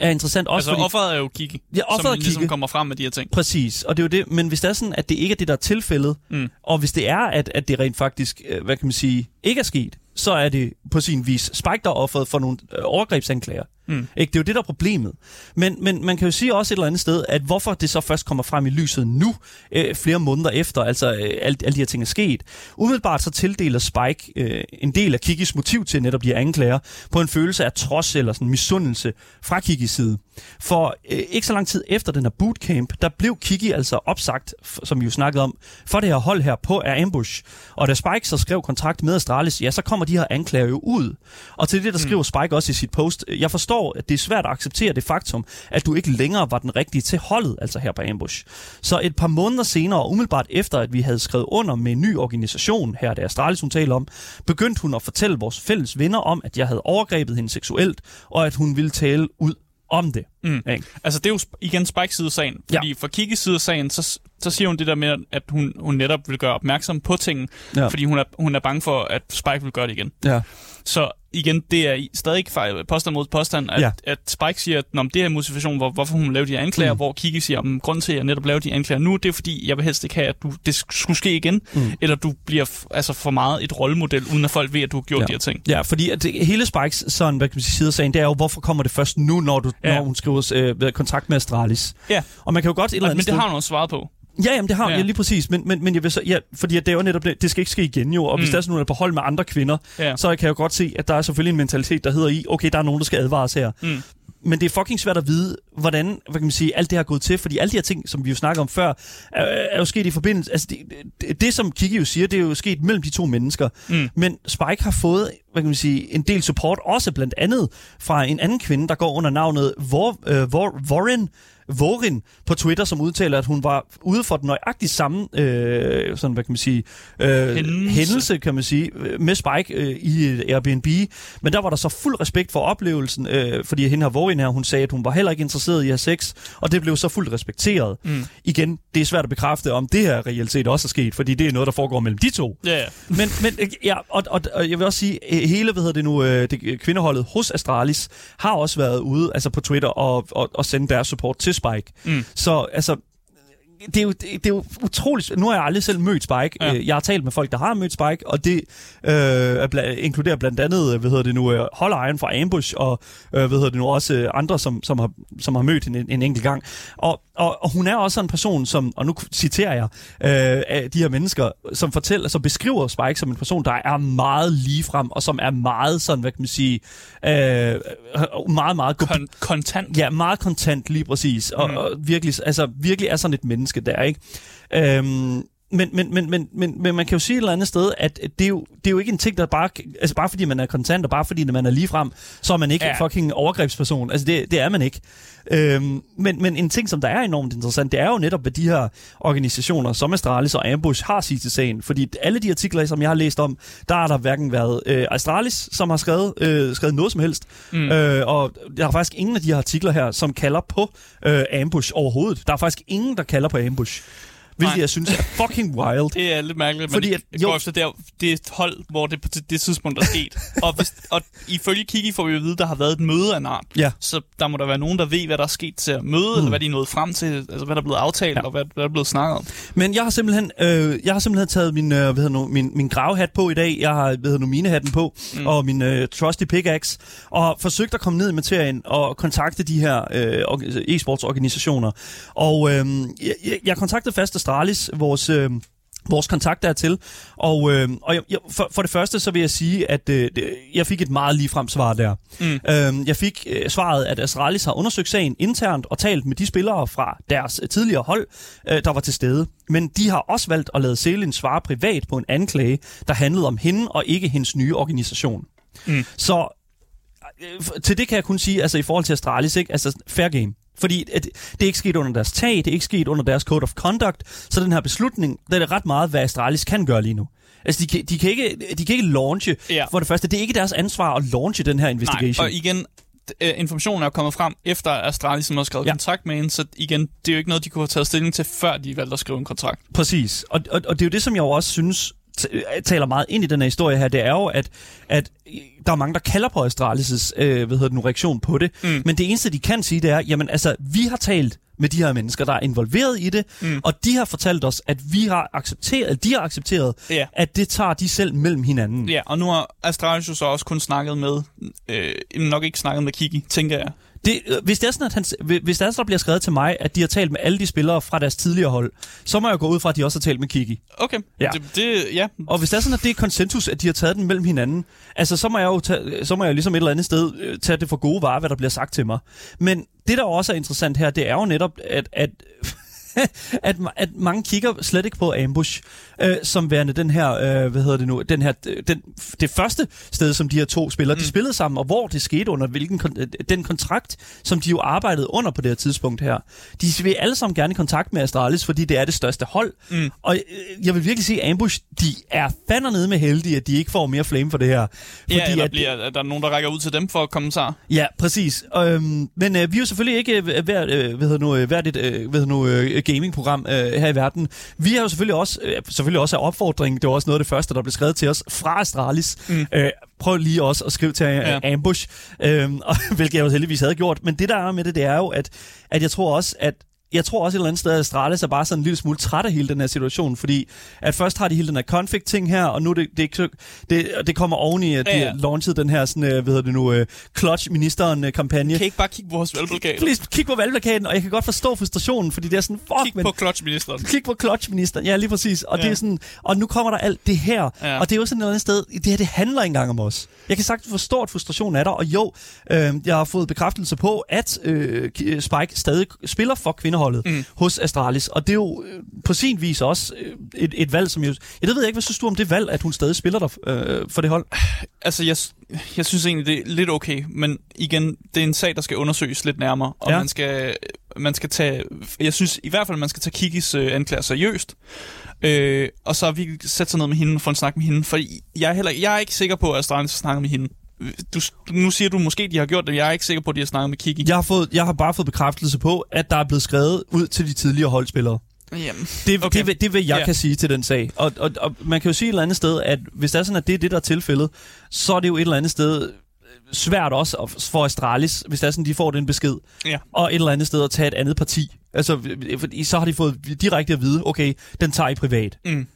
Speaker 1: er interessant også.
Speaker 2: Altså
Speaker 1: fordi,
Speaker 2: offeret er jo Kiki,
Speaker 1: ja, offeret
Speaker 2: som ligesom
Speaker 1: Kiki.
Speaker 2: kommer frem med de her ting.
Speaker 1: Præcis, og det er jo det. Men hvis det er sådan, at det ikke er det, der er tilfældet, mm. og hvis det er, at, at det rent faktisk, øh, hvad kan man sige, ikke er sket, så er det på sin vis Spike, der er offeret for nogle øh, overgrebsanklager. Mm. Ikke? Det er jo det, der er problemet. Men, men man kan jo sige også et eller andet sted, at hvorfor det så først kommer frem i lyset nu, øh, flere måneder efter, altså øh, alle, alle de her ting er sket. Umiddelbart så tildeler Spike øh, en del af Kikis motiv til netop de her anklager, på en følelse af trods eller sådan misundelse fra Kikis side. For øh, ikke så lang tid efter den her bootcamp, der blev Kiki altså opsagt, som vi jo snakkede om, for det her hold her på af Ambush. Og da Spike så skrev kontrakt med Astralis, ja, så kommer de her anklager jo ud. Og til det, der skriver Spike også i sit post, jeg forstår, at det er svært at acceptere det faktum, at du ikke længere var den rigtige til holdet, altså her på Ambush. Så et par måneder senere, umiddelbart efter, at vi havde skrevet under med en ny organisation, her det er Astralis, hun taler om, begyndte hun at fortælle vores fælles venner om, at jeg havde overgrebet hende seksuelt, og at hun ville tale ud om det.
Speaker 2: Mm.
Speaker 1: Ikke?
Speaker 2: Altså, det er jo igen Spikes side af sagen. Fordi ja. for Kikis side af sagen, så, så siger hun det der med, at hun, hun netop vil gøre opmærksom på ting,
Speaker 1: Ja.
Speaker 2: fordi hun er, hun er bange for, at Spike vil gøre det igen.
Speaker 1: Ja.
Speaker 2: Så igen, det er stadig påstand mod påstand, at,
Speaker 1: Ja.
Speaker 2: at Spike siger, at "Nå, men det er motivation, hvor, hvorfor hun laver de her anklager, mm. hvor Kiki siger, at grunden til, at jeg netop laver de anklager nu, det er fordi, jeg vil helst ikke have, at du, det skulle ske igen, mm. eller du bliver altså for meget et rollemodel, uden at folk ved, at du har gjort
Speaker 1: Ja.
Speaker 2: de her ting.
Speaker 1: Ja, fordi at det, hele Spikes sådan, hvad kan man sige, side af sagen, det er jo, hvorfor kommer det først nu, når, du, ja. Når hun skriver øh, kontrakt med Astralis?
Speaker 2: Ja,
Speaker 1: Og man kan jo godt et eller andet
Speaker 2: men
Speaker 1: sted...
Speaker 2: det har hun også svaret på.
Speaker 1: Ja, jamen, det har ja.
Speaker 2: Ja,
Speaker 1: lige præcis. Men, men, men jeg vil så, ja, fordi det er jo netop det, det skal ikke ske igen jo. Og mm. hvis der er sådan, hun er på hold med andre kvinder,
Speaker 2: Ja.
Speaker 1: så kan jeg jo godt se, at der er selvfølgelig en mentalitet, der hedder i, okay, der er nogen, der skal advares her.
Speaker 2: Mm.
Speaker 1: Men det er fucking svært at vide, hvordan hvad kan man sige, alt det har gået til, fordi alle de her ting, som vi jo snakker om før, er, er jo sket i forbindelse... Altså, det, det, det, som Kiki jo siger, det er jo sket mellem de to mennesker.
Speaker 2: Mm.
Speaker 1: Men Spike har fået, hvad kan man sige, en del support, også blandt andet fra en anden kvinde, der går under navnet Vor, øh, Vor, Warren, Vorin på Twitter, som udtaler, at hun var ude for den nøjagtigt samme øh, sådan, hvad kan man sige, øh,
Speaker 2: Hændelse.
Speaker 1: hændelse, kan man sige, øh, med Spike øh, i Airbnb. Men der var der så fuld respekt for oplevelsen, øh, fordi hende her Vorin her, hun sagde, at hun var heller ikke interesseret i at have sex, og det blev så fuldt respekteret.
Speaker 2: Mm.
Speaker 1: Igen, det er svært at bekræfte, om det her reelt set også er sket, fordi det er noget, der foregår mellem de to.
Speaker 2: Ja.
Speaker 1: Men, men ja, og, og, og jeg vil også sige, hele, hvad hedder det nu, øh, det, øh, kvindeholdet hos Astralis har også været ude, altså på Twitter, og, og, og sende deres support til Spike.
Speaker 2: Mm.
Speaker 1: Så altså, det er, jo, det, det er jo utroligt. Nu har jeg aldrig selv mødt Spike.
Speaker 2: Ja.
Speaker 1: Ja. Jeg har talt med folk, der har mødt Spike, og det øh, bla- inkluderer blandt andet, hvad hedder det nu, øh, Holleren fra Ambush, og øh, hvad hedder det nu, også øh, andre, som, som, har, som har mødt hende en, en enkelt gang. Og, og, og hun er også en person, som, og nu citerer jeg, øh, af de her mennesker, som fortæller, som beskriver Spike som en person, der er meget ligefrem, og som er meget sådan, hvad kan man sige, øh, meget, meget
Speaker 2: Kon- kontant.
Speaker 1: Ja, meget kontant, lige præcis. Og,
Speaker 2: Mm.
Speaker 1: og virkelig, altså, virkelig er sådan et menneske der, ikke? Øhm, men, men, men, men, men, men man kan jo sige et eller andet sted, at det er jo, det er jo ikke en ting, der bare... Altså bare fordi man er kontant, og bare fordi man er ligefrem, så er man ikke ja. Fucking overgrebsperson. Altså det, det er man ikke. Øhm, men, men en ting, som der er enormt interessant, det er jo netop, hvad de her organisationer, som Astralis og Ambush, har sit til sagen. Fordi alle de artikler, som jeg har læst om, der har der hverken været øh, Astralis, som har skrevet, øh, skrevet noget som helst, mm. øh, og der er faktisk ingen af de her artikler her, som kalder på øh, Ambush overhovedet. Der er faktisk ingen, der kalder på Ambush. Hvilket
Speaker 2: Nej.
Speaker 1: jeg synes er fucking wild.
Speaker 2: Det er lidt mærkeligt,
Speaker 1: Fordi at-
Speaker 2: det
Speaker 1: jo.
Speaker 2: går efter der, det er et hold, hvor det på det, det tidspunkt er sket. og, hvis, og ifølge Kiki får vi jo at vide, at der har været et møde af en art.
Speaker 1: Ja.
Speaker 2: Så der må der være nogen, der ved, hvad der er sket til at møde, mm. eller hvad de er nået frem til, altså hvad der er blevet aftalt,
Speaker 1: Ja.
Speaker 2: og hvad, hvad der er blevet snakket om.
Speaker 1: Men jeg har simpelthen, øh, jeg har simpelthen taget min, øh, hvad hedder nu, min, min gravhat på i dag. Jeg har hvad hedder nu, minehatten på, mm. og min øh, trusty pickaxe, og forsøgt at komme ned i materien og kontakte de her øh, orga- e-sportsorganisationer. Og øh, jeg, jeg- jeg kontaktede fast Astralis, vores... Øh, vores kontakt dertil. Og, øh, og jeg, for, for det første så vil jeg sige, at øh, jeg fik et meget ligefrem svar der.
Speaker 2: Mm.
Speaker 1: Øh, jeg fik øh, svaret, at Astralis har undersøgt sagen internt og talt med de spillere fra deres øh, tidligere hold, øh, der var til stede. Men de har også valgt at lade Selin svare privat på en anklage, der handlede om hende og ikke hendes nye organisation.
Speaker 2: Mm.
Speaker 1: Så øh, til det kan jeg kun sige, altså i forhold til Astralis, ikke? altså fair game. Fordi at, det er ikke sket under deres tag, det er ikke sket under deres code of conduct, så den her beslutning, der er det ret meget, hvad Astralis kan gøre lige nu. Altså, de kan, de kan, ikke, de kan ikke launche.
Speaker 2: Ja.
Speaker 1: For det første, det er ikke deres ansvar at launche den her
Speaker 2: Nej,
Speaker 1: investigation.
Speaker 2: og igen, øh, informationen er kommet frem efter Astralis har skrevet
Speaker 1: Ja.
Speaker 2: kontrakt med hende, så igen, det er jo ikke noget, de kunne have taget stilling til, før de valgte at skrive en kontrakt.
Speaker 1: Præcis. Og, og, og det er jo det, som jeg jo også synes taler meget ind i den her historie her, det er jo, at, at der er mange, der kalder på Astralis' øh, hvad hedder det nu, reaktion på det.
Speaker 2: Mm.
Speaker 1: Men det eneste, de kan sige, det er, jamen altså, vi har talt med de her mennesker, der er involveret i det, mm. og de har fortalt os, at vi har accepteret, de har accepteret,
Speaker 2: Ja.
Speaker 1: at det tager de selv mellem hinanden.
Speaker 2: Ja, og nu har Astralis jo så også kun snakket med, øh, nok ikke snakket med Kiki, tænker jeg.
Speaker 1: Det, hvis det er sådan, at han, hvis det er, så der bliver skrevet til mig, at de har talt med alle de spillere fra deres tidligere hold, så må jeg gå ud fra, at de også har talt med Kiki.
Speaker 2: Okay,
Speaker 1: Ja.
Speaker 2: det, det, ja.
Speaker 1: Og hvis det er sådan, at det er konsensus, at de har taget den mellem hinanden, altså så må jeg jo, tage, så må jeg jo ligesom et eller andet sted øh, tage det for gode varer, hvad der bliver sagt til mig. Men det, der også er interessant her, det er jo netop, at, at at, at mange kigger slet ikke på Ambush øh, som værende den her, øh, hvad hedder det nu, den her, den, det første sted, som de her to spillere, mm. de spillede sammen, og hvor det skete under hvilken kon- den kontrakt, som de jo arbejdede under på det her tidspunkt her. De vil alle sammen gerne i kontakt med Astralis, fordi det er det største hold. Mm. Og øh, jeg vil virkelig sige, at Ambush, de er fandme nede med heldige, at de ikke får mere flame for det her. Fordi
Speaker 2: ja, eller
Speaker 1: at,
Speaker 2: bliver at der er nogen, der rækker ud til dem for kommentarer.
Speaker 1: Ja, præcis. Øhm, men øh, vi er jo selvfølgelig ikke øh, hver, øh, hvad hedder nu, øh, hvert et øh, hvad hedder nu, øh, gamingprogram øh, her i verden. Vi har jo selvfølgelig også, øh, selvfølgelig også af opfordring, det var også noget af det første, der blev skrevet til os fra Astralis. Mm. Øh, prøv lige også at skrive til ja.
Speaker 2: Ja.
Speaker 1: Ambush, øhm, og, hvilket jeg jo heldigvis havde gjort. Men det der er med det, det er jo, at, at jeg tror også, at jeg tror også et eller andet sted, at Astralis er bare sådan en lille smule træt af hele den her situation, fordi at først har de hele den her config-ting her, og nu det, det, det, det kommer oven i, at de
Speaker 2: Ja,
Speaker 1: har
Speaker 2: ja.
Speaker 1: launchet den her sådan, øh, hvad hedder det nu, øh, Clutch-ministeren-kampagne.
Speaker 2: Kan I ikke bare kigge på vores valgplakat?
Speaker 1: Please, kig på valgplakaten, og jeg kan godt forstå frustrationen, fordi det er sådan, fuck,
Speaker 2: Kig
Speaker 1: men,
Speaker 2: på clutchministeren.
Speaker 1: kig på clutch-minister. Ja, lige præcis. Og, ja. det er sådan, og nu kommer der alt det her.
Speaker 2: Ja.
Speaker 1: Og det er jo sådan et eller andet sted, det her det handler ikke engang om os. Jeg kan sagtens forstå, at frustrationen er der, og jo, øh, jeg har fået bekræftelse på, at øh, Spike stadig spiller for kvindeholdet mm. hos Astralis. Og det er jo øh, på sin vis også øh, et, et valg, som. Jeg ved ikke, hvad synes du om det valg, at hun stadig spiller der øh, for det hold?
Speaker 2: Altså, jeg, jeg synes egentlig, det er lidt okay, men igen, det er en sag, der skal undersøges lidt nærmere, og
Speaker 1: Ja.
Speaker 2: ja. man, skal, man skal tage, jeg synes i hvert fald, man skal tage Kikis øh, anklager seriøst, øh, og så har vi sat sig ned med hende for en snak med hende, for jeg er, heller, jeg er ikke sikker på, at Astralis har snakket med hende. Du, nu siger du måske, de har gjort det, jeg er ikke sikker på, at de har snakket med Kiki.
Speaker 1: Jeg har, fået, jeg har bare fået bekræftelse på, at der er blevet skrevet ud til de tidligere holdspillere.
Speaker 2: Jamen,
Speaker 1: Det, okay. Det, vil- det vil jeg
Speaker 2: Ja.
Speaker 1: kan sige til den sag. Og, og, og man kan jo sige et eller andet sted, at hvis det er sådan, at det er det, der er tilfældet, så er det jo et eller andet sted svært også at- for Astralis, hvis det er sådan, de får den besked,
Speaker 2: ja.
Speaker 1: og et eller andet sted at tage et andet parti. Altså, fordi så har de fået direkte at vide, okay, den tager I privat.
Speaker 2: Mm.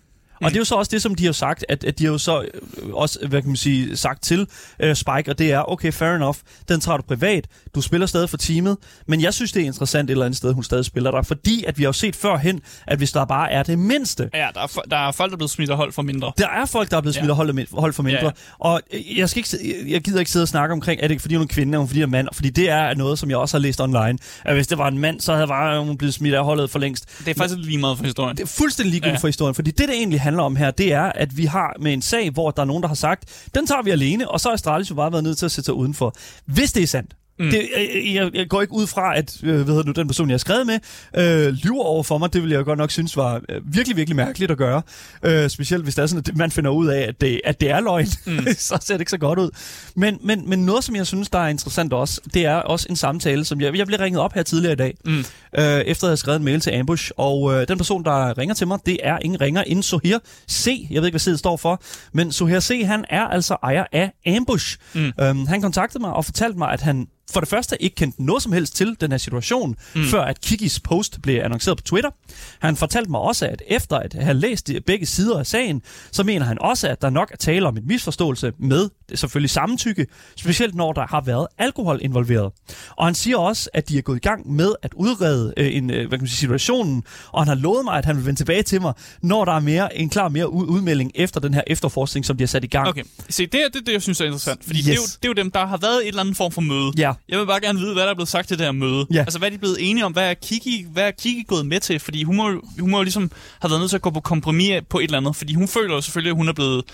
Speaker 1: Og det er jo så også det, som de har sagt, at, at de har jo så øh, også, hvad kan man sige, sagt til øh, Spike, og det er, okay, fair enough, den tager du privat, du spiller stadig for teamet, men jeg synes, det er interessant et eller andet sted, hun stadig spiller der, fordi at vi har jo set førhen, at hvis der bare er det mindste,
Speaker 2: Ja, der er, der er folk, der er blevet smidt af hold for mindre.
Speaker 1: der er folk, der er blevet smidt
Speaker 2: Ja.
Speaker 1: af hold, hold for mindre.
Speaker 2: Ja, ja.
Speaker 1: Og øh, jeg, skal ikke, jeg gider ikke sidde og snakke omkring, er det fordi hun er kvinde, er hun fordi hun er mand? Fordi det er noget, som jeg også har læst online. At hvis det var en mand, så havde bare hun blevet smidt af holdet for længst.
Speaker 2: Det er faktisk lidt lige meget for historien.
Speaker 1: Det er fuldstændig ligegyldigt. Ja. for historien, fordi det, det egentlig handler om her, det er, at vi har med en sag, hvor der er nogen, der har sagt, den tager vi alene, og så har Astralis jo bare været nødt til at sætte sig udenfor. Hvis det er sandt. Mm. Det, jeg, jeg, jeg går ikke ud fra, at øh, hvad hedder nu, den person, jeg har skrevet med, øh, lyver over for mig. Det vil jeg godt nok synes var øh, virkelig, virkelig mærkeligt at gøre. Øh, specielt hvis det er sådan, at man finder ud af, at det, at det er løgn. Mm. så ser det ikke så godt ud. Men, men, men noget, som jeg synes, der er interessant også, det er også en samtale, som jeg, jeg blev ringet op her tidligere i dag, mm. øh, efter at jeg havde skrevet en mail til Ambush. Og øh, den person, der ringer til mig, det er ingen ringer end Sohir C. Jeg ved ikke, hvad C'et står for. Men Sohir C, han er altså ejer af Ambush. Mm. Øhm, han kontaktede mig og fortalte mig, at han for det første ikke kendte noget som helst til den her situation, mm. før at Kikis post blev annonceret på Twitter. Han fortalte mig også, at efter at have læst begge sider af sagen, så mener han også, at der nok er tale om en misforståelse med selvfølgelig samtykke, specielt når der har været alkohol involveret. Og han siger også, at de er gået i gang med at udrede øh, en, øh, hvad kan man sige, situationen, og han har lovet mig, at han vil vende tilbage til mig, når der er mere, en klar mere ud- udmelding efter den her efterforskning, som de har sat i gang.
Speaker 2: Okay, se, det er det, det, jeg synes er interessant. Fordi yes. det, er jo, det er jo dem, der har været et eller andet form for møde.
Speaker 1: Ja.
Speaker 2: Jeg vil bare gerne vide, hvad der er blevet sagt til det her møde.
Speaker 1: Ja.
Speaker 2: Altså, hvad er de blevet enige om? Hvad er Kiki, hvad er Kiki gået med til? Fordi hun må, hun må jo ligesom have været nødt til at gå på kompromis på et eller andet. Fordi hun føler jo selvfølgelig, at hun er blevet...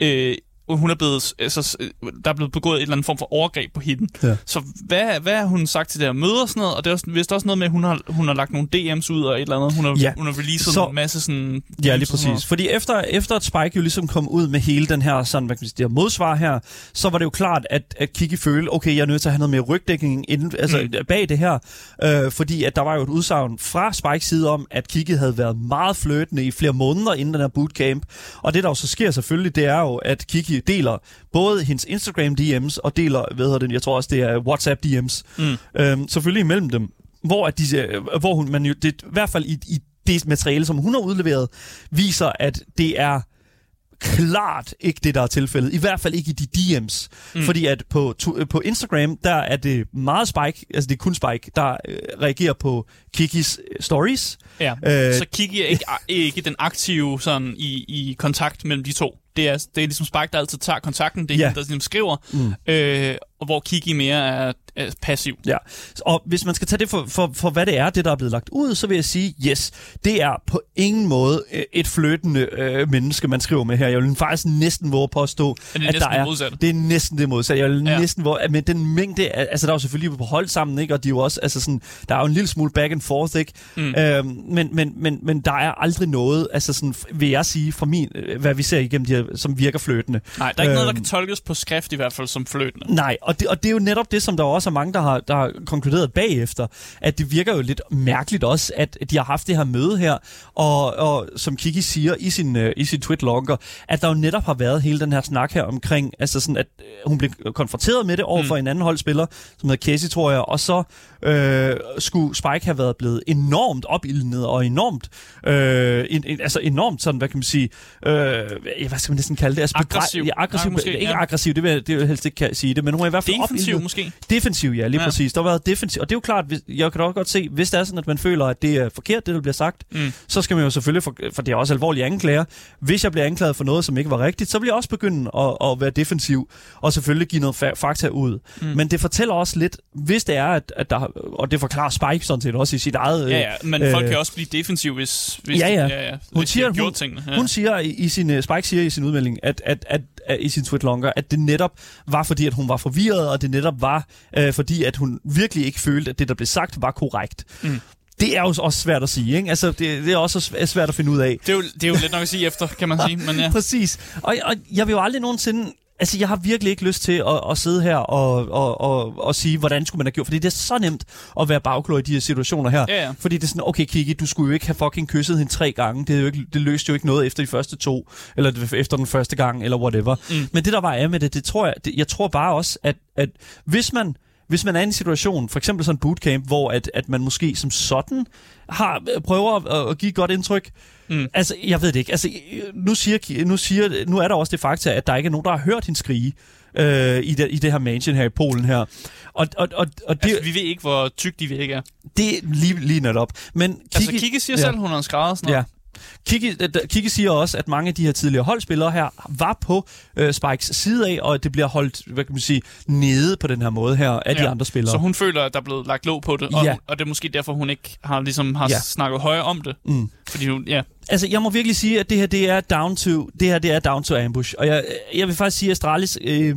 Speaker 2: Øh, hun er blevet, altså, der er blevet begået et eller andet form for overgreb på hende.
Speaker 1: Ja.
Speaker 2: Så hvad, hvad har hun sagt til det her møde og sådan noget? Og det er også, vist også noget med, at hun har, hun har lagt nogle DM's ud og et eller andet. Hun har,
Speaker 1: Ja.
Speaker 2: hun har releaset
Speaker 1: Så-
Speaker 2: en masse sådan...
Speaker 1: Ja, lige præcis. Fordi efter, efter at Spike jo ligesom kom ud med hele den her, sådan, hvad kan man sige, modsvar her, så var det jo klart, at, at Kiki følte, okay, jeg er nødt til at have noget mere rygdækning inden, altså, mm. bag det her. Øh, fordi at der var jo et udsagn fra Spikes side om, at Kiki havde været meget flirtende i flere måneder inden den her bootcamp. Og det, der jo så sker selvfølgelig, det er jo, at Kiki deler både hendes Instagram DM's og deler, hvad hedder det, jeg tror også, det er WhatsApp DM's. Mm. Øhm, selvfølgelig imellem dem. hvor, at de, øh, hvor hun, man jo, det, i hvert fald i, i det materiale, som hun har udleveret, viser, at det er klart ikke det, der er tilfældet. I hvert fald ikke i de DM's. Mm. Fordi at på, to, på Instagram, der er det meget Spike, altså det er kun Spike, der øh, reagerer på Kikis øh, stories.
Speaker 2: Ja, øh, så Kiki er ikke, ikke den aktive sådan, i, i kontakt mellem de to. Det er, det er ligesom Spike, der altid tager kontakten. Det er ja. hende, der ligesom skriver. Mm. Øh, og hvor Kiki mere er, er passiv.
Speaker 1: Ja, og hvis man skal tage det for, for, for, hvad det er, det der er blevet lagt ud, så vil jeg sige, yes, det er på ingen måde øh, et fløtende øh, menneske, man skriver med her. Jeg vil faktisk næsten våge påstå,
Speaker 2: at, det
Speaker 1: at
Speaker 2: der
Speaker 1: er... Det er næsten det modsatte. Jeg vil ja. næsten våge, med den mængde, altså der er jo selvfølgelig på hold sammen, ikke? og de er jo også, altså sådan, der er jo en lille smule back and forth, ikke? Mm. Øhm, men, men, men, men der er aldrig noget, altså sådan, vil jeg sige, fra min, øh, hvad vi ser igennem de her, som virker fløtende.
Speaker 2: Nej, der er ikke øhm, noget, der øhm, kan tolkes på skrift i hvert fald som fløtende.
Speaker 1: Nej, og det, og det er jo netop det, som der også er mange, der har, der har konkluderet bagefter, at det virker jo lidt mærkeligt også, at de har haft det her møde her, og, og som Kiki siger i sin, uh, i sin tweet-logger, at der jo netop har været hele den her snak her omkring, altså sådan, at øh, hun blev konfronteret med det over mm. for en anden holdspiller, som hedder Casey, tror jeg, og så øh, skulle Spike have været blevet enormt opildnet og enormt, øh, en, en, altså enormt sådan, hvad kan man sige, øh, hvad skal man næsten kalde det? Altså,
Speaker 2: aggressiv.
Speaker 1: Ja, aggressiv.
Speaker 2: Nej, måske,
Speaker 1: ikke
Speaker 2: ja.
Speaker 1: aggressiv, det vil, jeg, det vil jeg helst ikke sige det, men hun er i hvert fald
Speaker 2: Defensiv
Speaker 1: opildnet.
Speaker 2: måske?
Speaker 1: Defensiv, ja, lige
Speaker 2: Ja.
Speaker 1: præcis. Der har været defensiv, og det er jo klart, hvis, jeg kan da også godt se, hvis det er sådan, at man føler, at det er forkert, det der bliver sagt,
Speaker 2: Mm.
Speaker 1: så skal man jo selvfølgelig, for, for det er også alvorlige anklager, hvis jeg bliver anklaget for noget, som ikke var rigtigt, så vil jeg også begynde at, at være defensiv, og selvfølgelig give noget fa- fakta ud.
Speaker 2: Mm.
Speaker 1: Men det fortæller også lidt, hvis det er, at, at der, og det forklarer Spike sådan set også i sit eget...
Speaker 2: Ja, ja, men
Speaker 1: øh,
Speaker 2: folk kan også blive defensiv, hvis, hvis
Speaker 1: Ja, ja.
Speaker 2: de, ja, ja,
Speaker 1: Hun
Speaker 2: hvis
Speaker 1: siger,
Speaker 2: de har gjort
Speaker 1: hun,
Speaker 2: tingene.
Speaker 1: ja. hun siger i, i sin, øh, Spike siger i sin udmelding, at, at, at, at i sin tweetlonger, at det netop var fordi, at hun var forvirret, og det netop var øh, fordi, at hun virkelig ikke følte, at det, der blev sagt, var korrekt.
Speaker 2: Mm.
Speaker 1: Det er jo også svært at sige, ikke? Altså, det, det er også svæ- svært at finde ud af.
Speaker 2: Det er, jo, det er jo lidt nok at sige efter, kan man sige. Men ja.
Speaker 1: Præcis. Og, og jeg vil jo aldrig nogensinde... Altså, jeg har virkelig ikke lyst til at, at sidde her og, og, og, og sige, hvordan skulle man have gjort. Fordi det er så nemt at være bagklog i de her situationer her.
Speaker 2: Ja, ja.
Speaker 1: Fordi det er sådan, okay Kiki, du skulle jo ikke have fucking kysset hende tre gange. Det, er jo ikke, det løste jo ikke noget efter de første to, eller efter den første gang, eller whatever.
Speaker 2: Mm.
Speaker 1: Men det, der var af med det, det tror jeg, det, jeg tror bare også, at, at hvis man hvis man er i en situation, for eksempel sådan en bootcamp, hvor at, at man måske som sådan har, prøver at, at give et godt indtryk,
Speaker 2: Mm.
Speaker 1: Altså, jeg ved det ikke. Altså, nu, siger, nu, siger, nu er der også det fakta, at der ikke er nogen, der har hørt hende skrige øh, i, det, i det her mansion her i Polen her. Og, og, og, og det,
Speaker 2: Altså, vi ved ikke, hvor tyk de væg er.
Speaker 1: det er lige, lige netop. Men Kiki,
Speaker 2: Altså, Kiki siger
Speaker 1: ja.
Speaker 2: selv, hun har og sådan
Speaker 1: Ja.
Speaker 2: noget.
Speaker 1: Kiki, Kiki siger også, at mange af de her tidligere holdspillere her var på øh, Spikes side af, og at det bliver holdt, hvad kan man sige, nede på den her måde her af ja. de andre spillere.
Speaker 2: Så hun føler, at der er blevet lagt låg på det, og,
Speaker 1: Ja.
Speaker 2: og det er måske derfor, hun ikke har, ligesom, har
Speaker 1: ja.
Speaker 2: snakket højere om det.
Speaker 1: Mm.
Speaker 2: Fordi hun, ja,
Speaker 1: Altså, jeg må virkelig sige, at det her, det er down to, det her, det er down to ambush. Og jeg, jeg vil faktisk sige, Astralis, øh,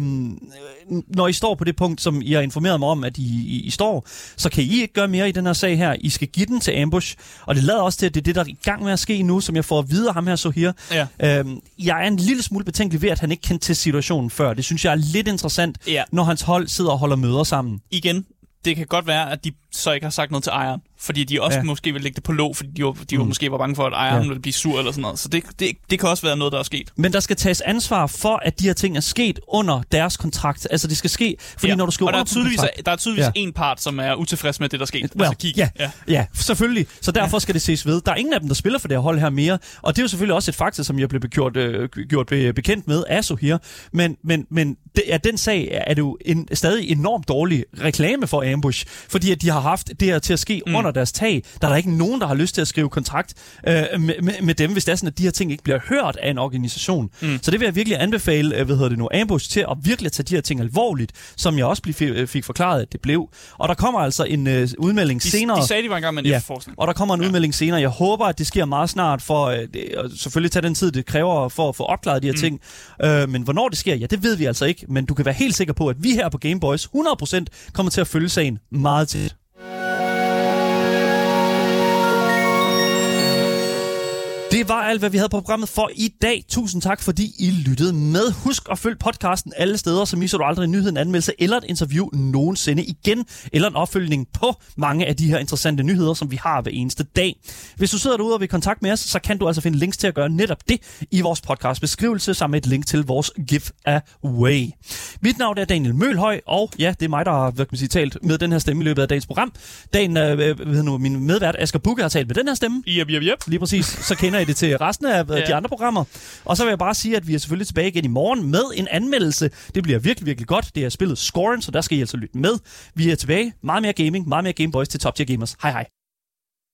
Speaker 1: når I står på det punkt, som I har informeret mig om, at I, I, I står, så kan I ikke gøre mere i den her sag her. I skal give den til ambush. Og det lader også til, at det er det, der er i gang med at ske nu, som jeg får at vide af ham her, så her.
Speaker 2: ja.
Speaker 1: Øhm, jeg er en lille smule betænkelig ved, at han ikke kendte til situationen før. Det synes jeg er lidt interessant,
Speaker 2: Ja.
Speaker 1: når hans hold sidder og holder møder sammen.
Speaker 2: igen, det kan godt være, at de så ikke har sagt noget til ejeren. Fordi de også
Speaker 1: Ja.
Speaker 2: ja. måske vil lægge det på låg, fordi de, var, de mm.
Speaker 1: Mm.
Speaker 2: måske var bange for, at ejeren
Speaker 1: Ja.
Speaker 2: ja. ville blive sur eller sådan noget. Så det, det, det kan også være noget, der er sket.
Speaker 1: Men der skal tages ansvar for, at de her ting er sket under deres kontrakt. Altså, det skal ske, fordi
Speaker 2: ja.
Speaker 1: når du skriver
Speaker 2: og der er tydeligvis,
Speaker 1: kontrakt-
Speaker 2: der er tydeligvis
Speaker 1: Ja.
Speaker 2: ja. en part, som er utilfreds med det, der er sket.
Speaker 1: Well,
Speaker 2: altså, Kiki.
Speaker 1: ja,
Speaker 2: ja.
Speaker 1: ja, selvfølgelig. Så derfor skal det ses ved. Der er ingen af dem, der spiller for det her hold her mere. Og det er jo selvfølgelig også et fakta, som jeg blev gjort, øh, gjort be- bekendt med af her. Men, men, men det, er den sag er det jo en stadig enormt dårlig reklame for Ambush. Fordi at de har haft det her til at ske mm. under deres tag. Der er der ikke nogen, der har lyst til at skrive kontrakt øh, med, med, med dem, hvis det er sådan, at de her ting ikke bliver hørt af en organisation. Mm. Så det vil jeg virkelig anbefale, øh, hvad hedder det nu, Ambush til at virkelig tage de her ting alvorligt, som jeg også blev, øh, fik forklaret, at det blev. Og der kommer altså en øh, udmelding
Speaker 2: De,
Speaker 1: senere.
Speaker 2: de sagde, de var i gang med en
Speaker 1: Ja,
Speaker 2: efterforskning.
Speaker 1: og der kommer en
Speaker 2: Ja.
Speaker 1: udmelding senere. Jeg håber, at det sker meget snart, for øh, selvfølgelig tage den tid, det kræver for at få opklaret de her mm. ting. Øh, men hvornår det sker, ja, det ved vi altså ikke. Men du kan være helt sikker på, at vi her på Gameboys 100% kommer til at følge sagen meget tæt. Det var alt, hvad vi havde på programmet for i dag. Tusind tak, fordi I lyttede med. Husk at følge podcasten alle steder, så misser du aldrig en nyhed, en anmeldelse eller et interview nogensinde igen, eller en opfølgning på mange af de her interessante nyheder, som vi har hver eneste dag. Hvis du sidder derude og vil kontakt med os, så kan du altså finde links til at gøre netop det i vores podcast beskrivelse, sammen med et link til vores giveaway. Mit navn er Daniel Mølhøj, og ja, det er mig, der har hvad kan man sige, talt med den her stemme i løbet af dagens program. Dagen, øh, ved nu, min medvært Asger Bukke har talt med den her stemme.
Speaker 2: Yep, yep, yep.
Speaker 1: Lige præcis. Så kender I det til resten af ja. de andre programmer. Og så vil jeg bare sige, at vi er selvfølgelig tilbage igen i morgen med en anmeldelse. Det bliver virkelig, virkelig godt. Det er spillet Scoren, så der skal I altså lytte med. Vi er tilbage. Meget mere gaming, meget mere Gameboys til Top Tier Gamers. Hej hej.